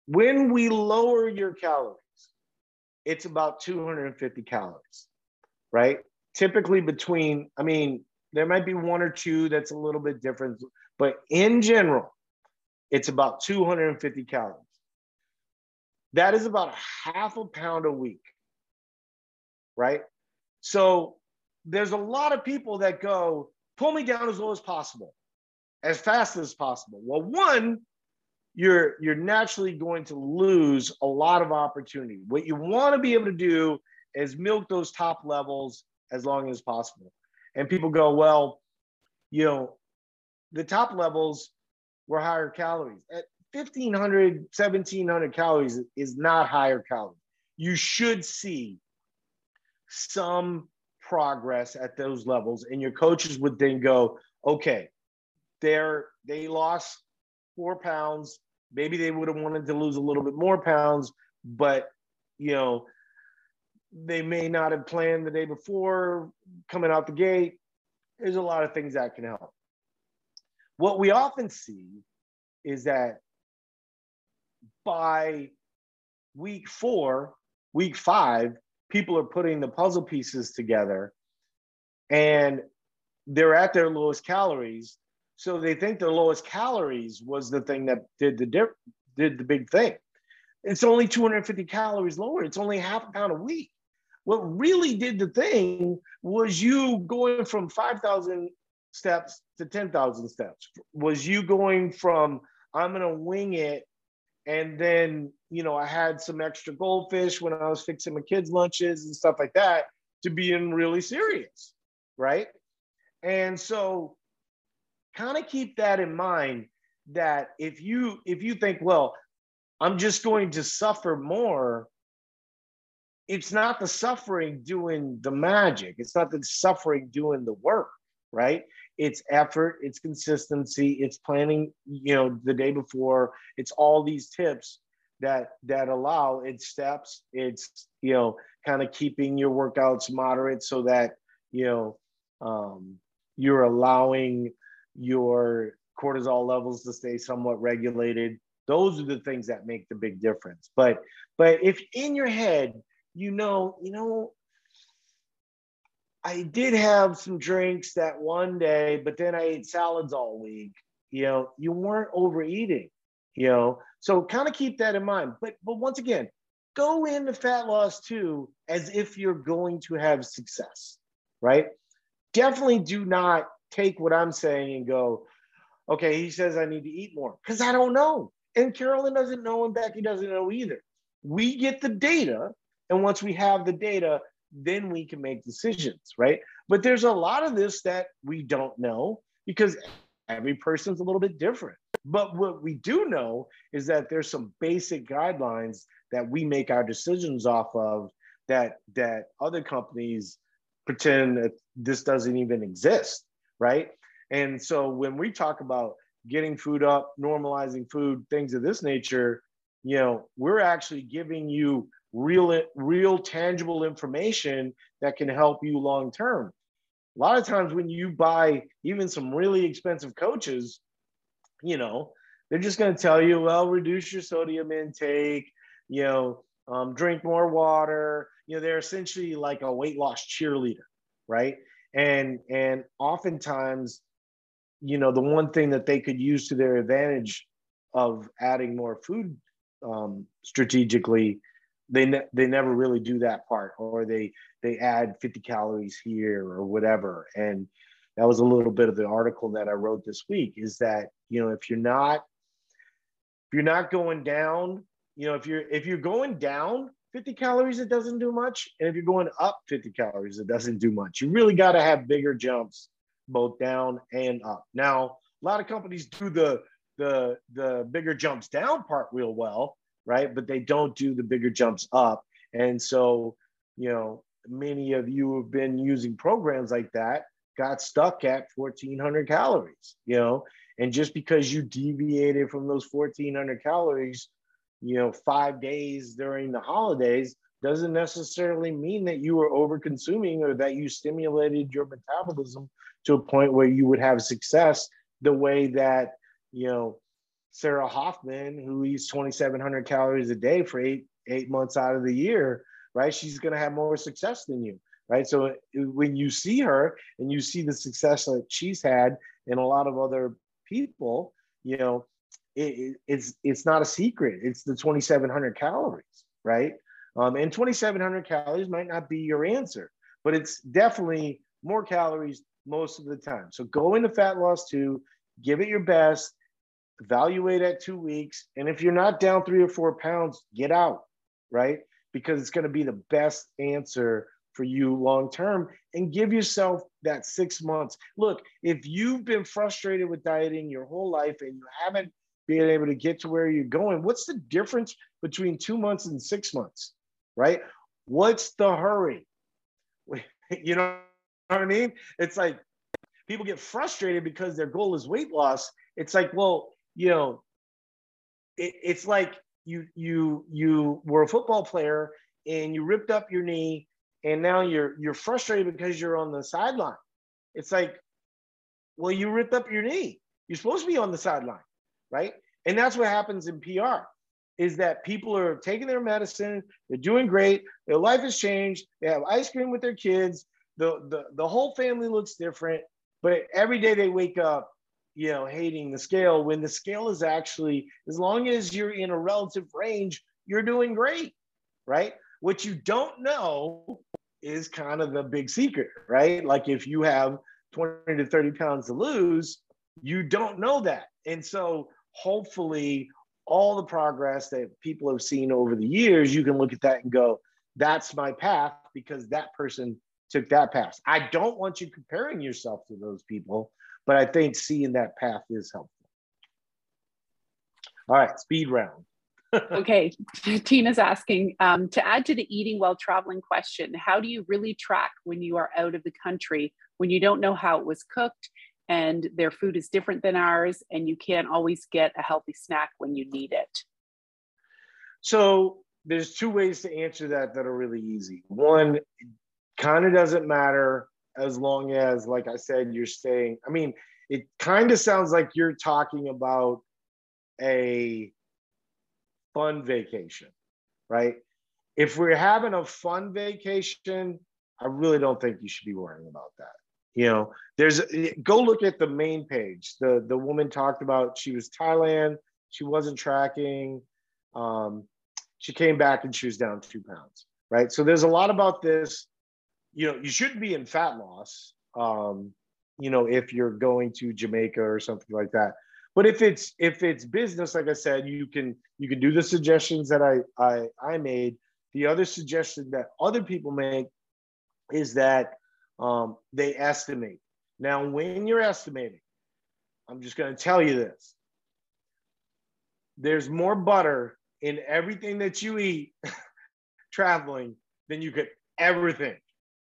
When we lower your calories, it's about 250 calories, right? Typically between, I mean, there might be one or two that's a little bit different, but in general, it's about 250 calories. That is about a half a pound a week, right? So there's a lot of people that go, pull me down as low as possible, as fast as possible. Well, one, you're you're naturally going to lose a lot of opportunity. What you want to be able to do is milk those top levels as long as possible. And people go, well, you know, the top levels were higher calories. At 1500, 1700 calories is not higher calories. You should see some progress at those levels. And your coaches would then go, okay, they're, they lost four pounds. Maybe they would have wanted to lose a little bit more pounds, but you know, they may not have planned the day before coming out the gate. There's a lot of things that can help. What we often see is that by week four, week five, people are putting the puzzle pieces together and they're at their lowest calories. So they think their lowest calories was the thing that did the dip, did the big thing. It's only 250 calories lower. It's only half a pound a week. What really did the thing was you going from 5,000 steps to 10,000 steps? Was you going from, I'm going to wing it, and then, you know, I had some extra goldfish when I was fixing my kids' lunches and stuff like that, to being really serious, right? And so, kind of keep that in mind that if you if you think well i'm just going to suffer more it's not the suffering doing the magic it's not the suffering doing the work right it's effort it's consistency it's planning you know the day before it's all these tips that that allow it's steps it's you know kind of keeping your workouts moderate so that you know um, you're allowing your cortisol levels to stay somewhat regulated. Those are the things that make the big difference. But but if in your head you know, you know, I did have some drinks that one day, but then I ate salads all week. You know, you weren't overeating, you know. So kind of keep that in mind. But but once again, go into fat loss two as if you're going to have success, right? Definitely do not take what I'm saying and go, okay, he says I need to eat more because I don't know. And Carolyn doesn't know, and Becky doesn't know either. We get the data, and once we have the data, then we can make decisions, right? But there's a lot of this that we don't know because every person's a little bit different. But what we do know is that there's some basic guidelines that we make our decisions off of that that other companies pretend that this doesn't even exist, right? And so when we talk about getting food up, normalizing food, things of this nature, you know, we're actually giving you real, real tangible information that can help you long term. A lot of times when you buy even some really expensive coaches, you know, they're just going to tell you, well, reduce your sodium intake, you know, um, drink more water. You know, they're essentially like a weight loss cheerleader, right? And and oftentimes you know, the one thing that they could use to their advantage of adding more food um, strategically, they ne- they never really do that part, or they they add 50 calories here or whatever. And that was a little bit of the article that I wrote this week. Is that you know if you're not if you're not going down, you know if you're if you're going down 50 calories, it doesn't do much, and if you're going up 50 calories, it doesn't do much. You really got to have bigger jumps both down and up. Now, a lot of companies do the the the bigger jumps down part real well, right? But they don't do the bigger jumps up. And so, you know, many of you have been using programs like that got stuck at 1400 calories, you know, and just because you deviated from those 1400 calories, you know, 5 days during the holidays doesn't necessarily mean that you were over consuming or that you stimulated your metabolism to a point where you would have success the way that you know Sarah Hoffman, who eats 2,700 calories a day for eight eight months out of the year, right? She's going to have more success than you, right? So when you see her and you see the success that she's had and a lot of other people, you know, it, it's it's not a secret. It's the 2,700 calories, right? Um, and 2,700 calories might not be your answer, but it's definitely more calories most of the time. So go into fat loss two, give it your best, evaluate at two weeks. And if you're not down three or four pounds, get out, right? Because it's going to be the best answer for you long term and give yourself that six months. Look, if you've been frustrated with dieting your whole life and you haven't been able to get to where you're going, what's the difference between two months and six months, right? What's the hurry? (laughs) You know, what I mean? It's like people get frustrated because their goal is weight loss. It's like, well, you know, it, it's like you you you were a football player and you ripped up your knee and now you're you're frustrated because you're on the sideline. It's like, well, you ripped up your knee. You're supposed to be on the sideline, right? And that's what happens in PR is that people are taking their medicine, they're doing great, their life has changed, they have ice cream with their kids, the, the the whole family looks different, but every day they wake up, you know, hating the scale when the scale is actually, as long as you're in a relative range, you're doing great, right? What you don't know is kind of the big secret, right? Like if you have 20 to 30 pounds to lose, you don't know that. And so hopefully all the progress that people have seen over the years, you can look at that and go, that's my path because that person took that path. I don't want you comparing yourself to those people, but I think seeing that path is helpful. All right, speed round. (laughs) okay, (laughs) Tina's asking um, to add to the eating while traveling question how do you really track when you are out of the country when you don't know how it was cooked and their food is different than ours and you can't always get a healthy snack when you need it? So, there's two ways to answer that that are really easy. One, kind of doesn't matter as long as, like I said, you're staying. I mean, it kind of sounds like you're talking about a fun vacation, right? If we're having a fun vacation, I really don't think you should be worrying about that. You know, there's go look at the main page. The the woman talked about she was Thailand, she wasn't tracking. Um, she came back and she was down two pounds, right? So there's a lot about this. You know, you shouldn't be in fat loss. Um, you know, if you're going to Jamaica or something like that. But if it's if it's business like i said you can you can do the suggestions that i i, I made. The other suggestion that other people make is that um, they estimate. Now when you're estimating i'm just going to tell you this. There's more butter in everything that you eat (laughs) traveling than you could ever think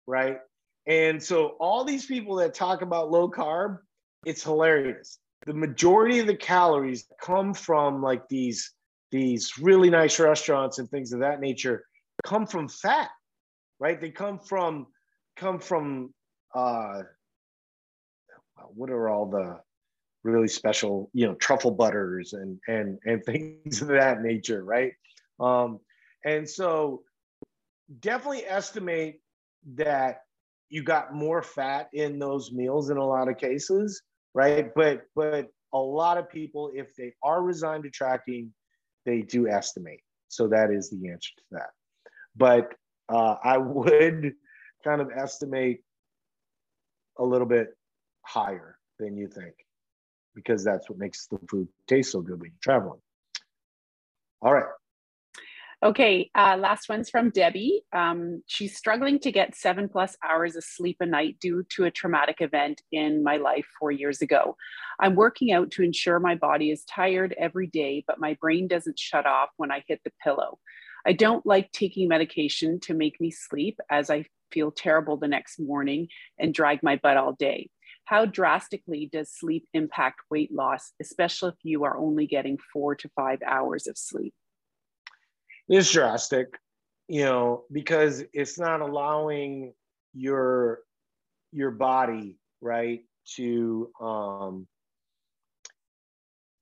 right? And so all these people that talk about low carb it's hilarious. The majority of the calories come from like these these really nice restaurants and things of that nature come from fat right? They come from come from uh what are all the really special you know truffle butters and and and (laughs) things of that nature right? Um and so definitely estimate that you got more fat in those meals in a lot of cases right? But but a lot of people, if they are resigned to tracking, they do estimate. So that is the answer to that. But uh, I would (laughs) kind of estimate a little bit higher than you think, because that's what makes the food taste so good when you're traveling. All right. Okay, uh, last one's from Debbie. Um, she's struggling to get seven plus hours of sleep a night due to a traumatic event in my life four years ago. I'm working out to ensure my body is tired every day, but my brain doesn't shut off when I hit the pillow. I don't like taking medication to make me sleep as I feel terrible the next morning and drag my butt all day. How drastically does sleep impact weight loss, especially if you are only getting four to five hours of sleep? Is drastic, you know, because it's not allowing your your body right to um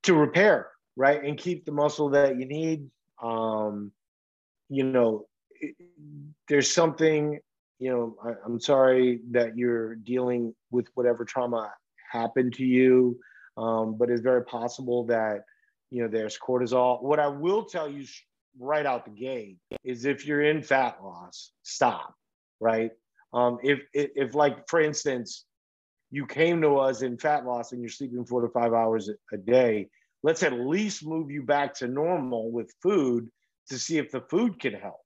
to repair right and keep the muscle that you need. Um you know it, there's something you know I, i'm sorry that you're dealing with whatever trauma happened to you um, but it's very possible that you know there's cortisol. What i will tell you right out the gate is if you're in fat loss, stop, right? Um, if, if, if like for instance, you came to us in fat loss and you're sleeping four to five hours a day, let's at least move you back to normal with food to see if the food can help,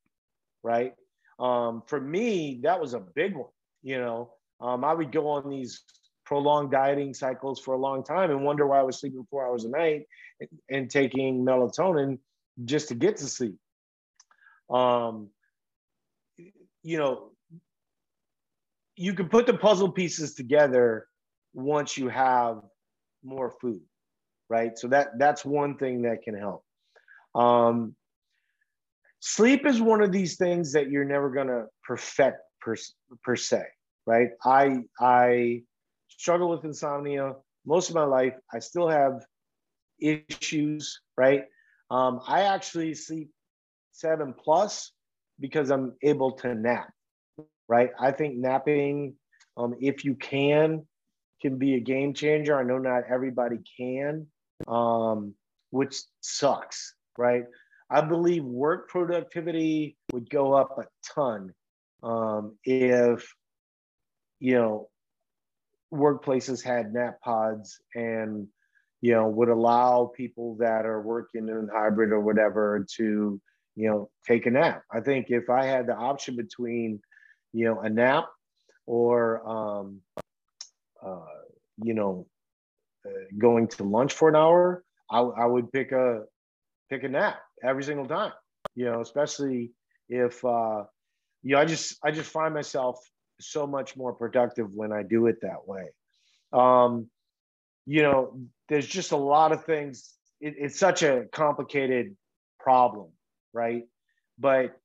right? Um, for me, that was a big one. You know, um, I would go on these prolonged dieting cycles for a long time and wonder why I was sleeping four hours a night and, and taking melatonin just to get to sleep. Um, you know, you can put the puzzle pieces together once you have more food, right? So that that's one thing that can help. Um, sleep is one of these things that you're never gonna perfect per, per se, right? I I struggle with insomnia most of my life. I still have issues, right? Um, I actually sleep seven plus because I'm able to nap, right? I think napping, um, if you can, can be a game changer. I know not everybody can, um, which sucks, right? I believe work productivity would go up a ton um, if, you know, workplaces had nap pods and you know would allow people that are working in hybrid or whatever to you know take a nap. I think if i had the option between you know a nap or um uh you know uh, going to lunch for an hour I, I would pick a pick a nap every single time you know especially if uh you know i just i just find myself so much more productive when i do it that way. Um you know there's just a lot of things. It, it's such a complicated problem right? But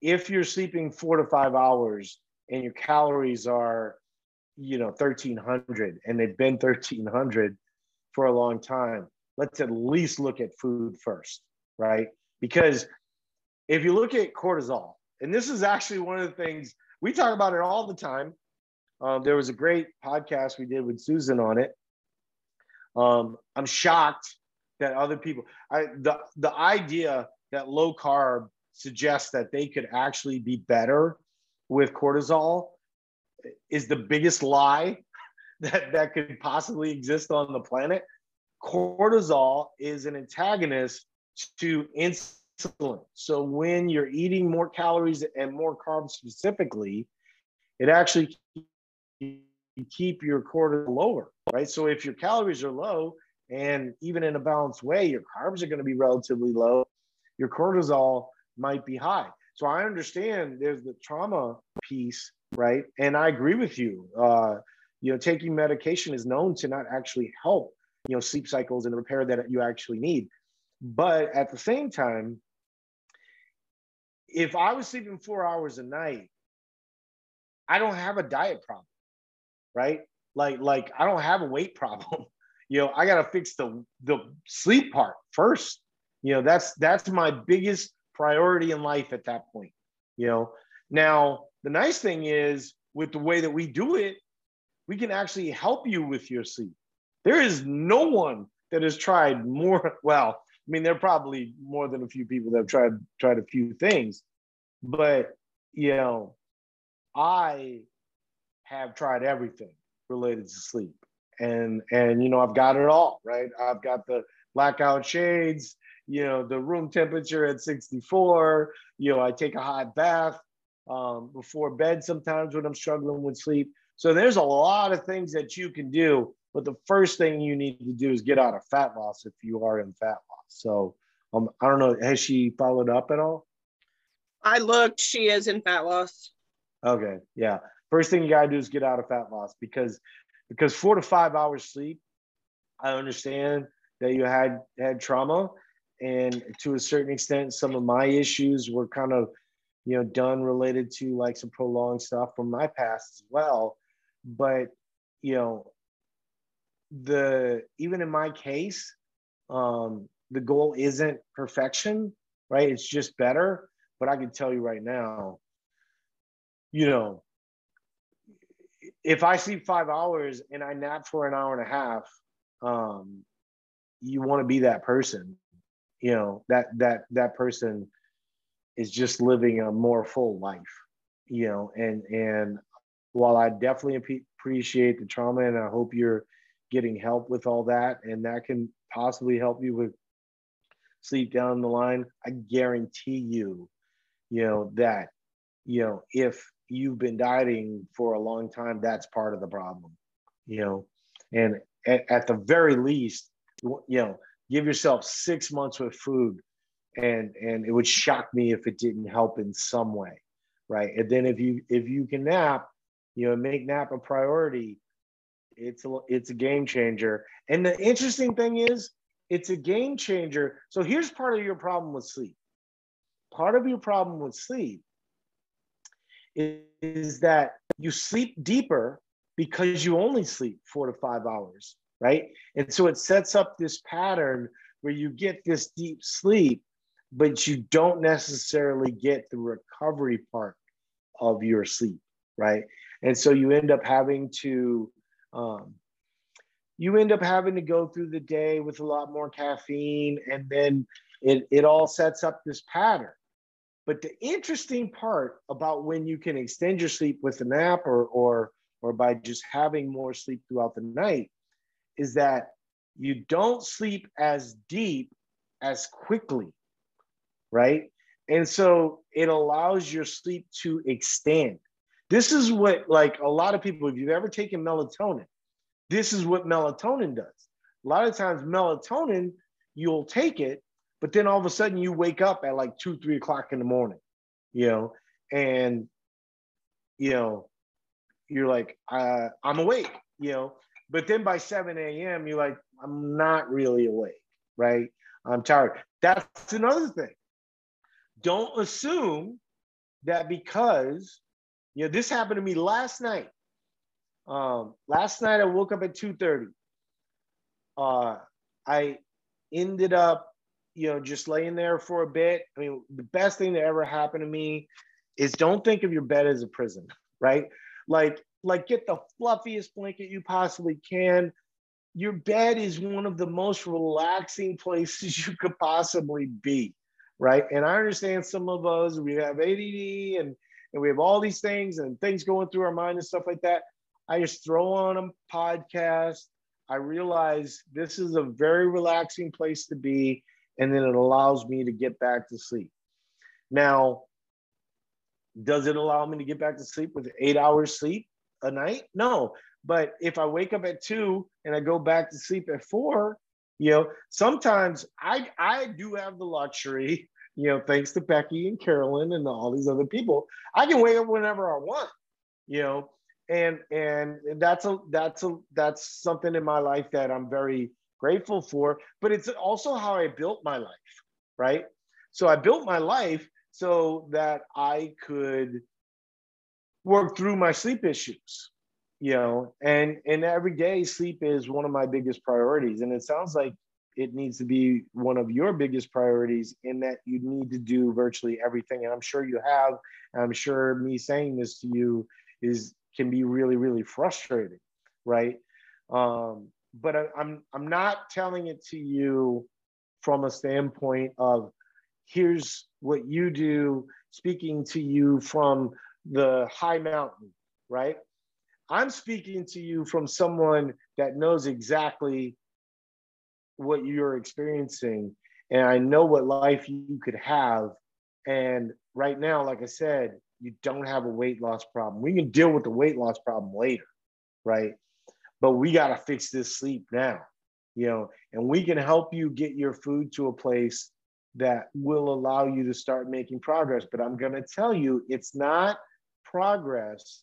if you're sleeping four to five hours and your calories are you know 1300 and they've been 1300 for a long time let's at least look at food first right? Because if you look at cortisol and this is actually one of the things we talk about it all the time. Um, there was a great podcast we did with susan on it um, i'm shocked that other people I, the, the idea that low carb suggests that they could actually be better with cortisol is the biggest lie (laughs) that, that could possibly exist on the planet. Cortisol is an antagonist to insulin. So when you're eating more calories and more carbs specifically, it actually keep your cortisol lower, right? So if your calories are low and even in a balanced way, your carbs are going to be relatively low, your cortisol might be high. So I understand there's the trauma piece right? And I agree with you. Uh, you know, taking medication is known to not actually help, you know, sleep cycles and the repair that you actually need. But at the same time, if I was sleeping four hours a night, I don't have a diet problem, right? Like, like I don't have a weight problem. (laughs) you know, I gotta fix the the sleep part first. You know, that's that's my biggest priority in life at that point. You know, now the nice thing is with the way that we do it, we can actually help you with your sleep. There is no one that has tried more. (laughs) Well, I mean, there are probably more than a few people that have tried tried a few things, but you know, I have tried everything related to sleep, and and you know, I've got it all right. I've got the blackout shades, you know, the room temperature at 64. You know, I take a hot bath um, before bed sometimes when I'm struggling with sleep. So there's a lot of things that you can do, but the first thing you need to do is get out of fat loss if you are in fat loss. So um, I don't know, has she followed up at all? I looked, she is in fat loss. Okay, yeah. First thing you gotta do is get out of fat loss because because four to five hours sleep, I understand that you had had trauma, and to a certain extent, some of my issues were kind of you know, done related to like some prolonged stuff from my past as well. But, you know, the even in my case, um, the goal isn't perfection, right? It's just better. But I can tell you right now, you know, if I sleep five hours and I nap for an hour and a half, um, you want to be that person, you know, that that that person is just living a more full life, you know, and and while I definitely appreciate the trauma and I hope you're getting help with all that and that can possibly help you with sleep down the line, I guarantee you, you know, that, you know, if you've been dieting for a long time, that's part of the problem, you know, and at, at the very least, you know, give yourself six months with food and and it would shock me if it didn't help in some way right? And then if you if you can nap you know make nap a priority it's a it's a game changer. And the interesting thing is it's a game changer. So here's part of your problem with sleep. Part of your problem with sleep is, that you sleep deeper because you only sleep four to five hours right and so it sets up this pattern where you get this deep sleep but you don't necessarily get the recovery part of your sleep, right? And so you end up having to, um, you end up having to go through the day with a lot more caffeine, and then it, it all sets up this pattern. But the interesting part about when you can extend your sleep with a nap or, or, or by just having more sleep throughout the night is that you don't sleep as deep as quickly, right? And so it allows your sleep to extend. This is what, like a lot of people, if you've ever taken melatonin, this is what melatonin does. A lot of times, melatonin, you'll take it, but then all of a sudden you wake up at like two, three o'clock in the morning, you know, and, you know, you're like, uh, I'm awake, you know, but then by 7 a.m., you're like, I'm not really awake, right? I'm tired. That's another thing. Don't assume that because, you know, this happened to me last night. Um, last night I woke up at 2:30. Uh, I ended up, you know, just laying there for a bit. I mean, the best thing that ever happened to me is don't think of your bed as a prison, right? Like, like get the fluffiest blanket you possibly can your bed is one of the most relaxing places (laughs) you could possibly be, right? And I understand some of us, we have ADD and, and we have all these things and things going through our mind and stuff like that. I just throw on a podcast. I realize this is a very relaxing place to be. And then it allows me to get back to sleep. Now, does it allow me to get back to sleep with eight hours sleep a night? No, but if I wake up at two and I go back to sleep at four, you know, sometimes I I do have the luxury, you know, thanks to Becky and Carolyn and all these other people, I can wake up whenever I want, you know, and and that's a that's a that's something in my life that I'm very grateful for. But it's also how I built my life, right? So I built my life so that I could work through my sleep issues you know and and every day sleep is one of my biggest priorities and it sounds like it needs to be one of your biggest priorities in that you need to do virtually everything and i'm sure you have i'm sure me saying this to you is can be really really frustrating right um, but I, i'm i'm not telling it to you from a standpoint of here's what you do speaking to you from the high mountain right I'm speaking to you from someone that knows exactly what you're experiencing. And I know what life you could have. And right now, like I said, you don't have a weight loss problem. We can deal with the weight loss problem later, right? But we got to fix this sleep now, you know, and we can help you get your food to a place that will allow you to start making progress. But I'm going to tell you, it's not progress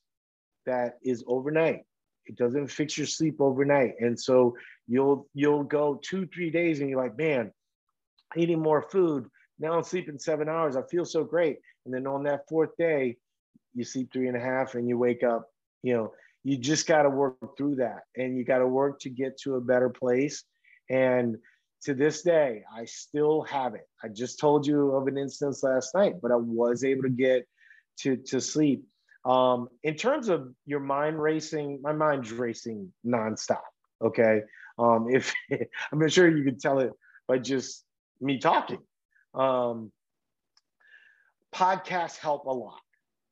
that is overnight. It doesn't fix your sleep overnight. And so you'll you'll go two, three days and you're like, man, eating more food. Now I'm sleeping seven hours. I feel so great. And then on that fourth day, you sleep three and a half and you wake up, you know, you just got to work through that and you got to work to get to a better place. And to this day, I still have it. I just told you of an instance last night, but I was able to get to, to sleep um, in terms of your mind racing, my mind's racing nonstop. Okay. Um, (laughs) if I'm sure you can tell it by just me talking. Um, podcasts help a lot.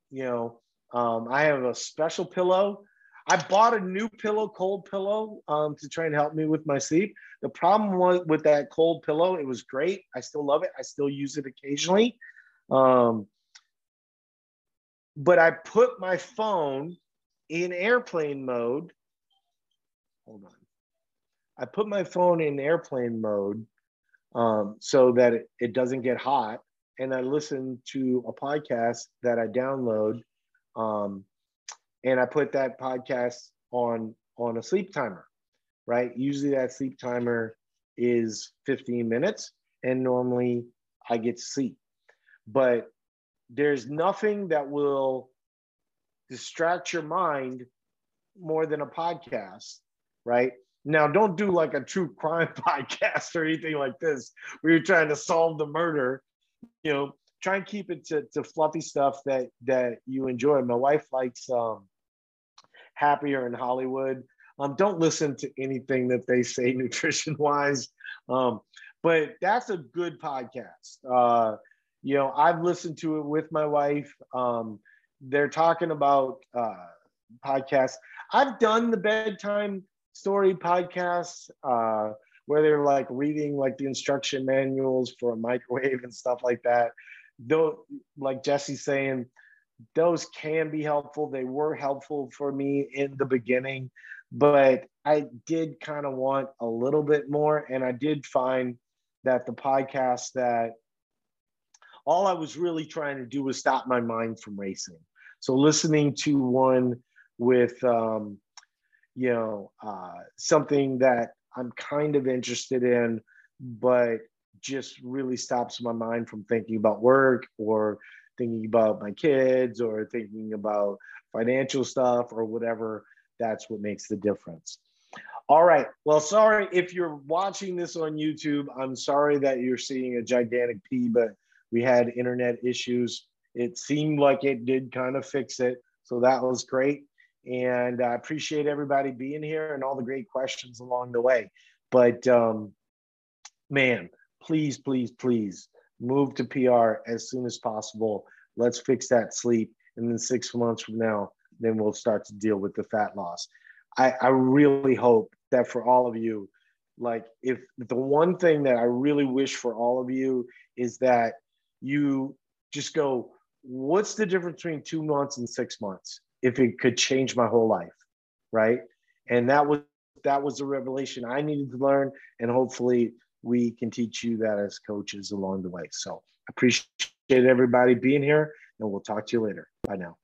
You know, um, I have a special pillow. I bought a new pillow, cold pillow, um, to try and help me with my sleep. The problem was with that cold pillow, it was great. I still love it. I still use it occasionally. Um, but I put my phone in airplane mode. Hold on. I put my phone in airplane mode um, so that it, it, doesn't get hot. And I listen to a podcast that I download. Um, and I put that podcast on on a sleep timer, right? Usually that sleep timer is 15 minutes, and normally I get sleep. But there's nothing that will distract your mind more than a podcast, right? Now, don't do like a true crime (laughs) podcast or anything like this where you're trying to solve the murder. You know, try and keep it to, to fluffy stuff that that you enjoy. My wife likes um, Happier in Hollywood. Um, don't listen to anything that they say (laughs) nutrition wise, um, but that's a good podcast. Uh, you know, I've listened to it with my wife. Um, they're talking about uh, podcasts. I've done the bedtime story podcasts uh, where they're like reading like the instruction manuals for a microwave and stuff like that. Though, like Jesse's saying, those can be helpful. They were helpful for me in the beginning, but I did kind of want a little bit more. And I did find that the podcast that all I was really trying to do was stop my mind from racing. So listening to one with, um, you know, uh, something that I'm kind of interested in, but just really stops my mind from thinking about work or thinking about my kids or thinking about financial stuff or whatever. That's what makes the difference. All right. Well, sorry if you're watching this on YouTube. I'm sorry that you're seeing a gigantic P, but we had internet issues. It seemed like it did kind of fix it. So that was great. And I appreciate everybody being here and all the great questions along the way. But um, man, please, please, please move to PR as soon as possible. Let's fix that sleep. And then six months from now, then we'll start to deal with the fat loss. I, I really hope that for all of you, like if the one thing that I really wish for all of you is that you just go, what's the difference between two months and six months? If it could change my whole life, right? And that was that was the revelation I needed to learn, and hopefully we can teach you that as coaches along the way. So appreciate everybody being here, and we'll talk to you later. Bye now.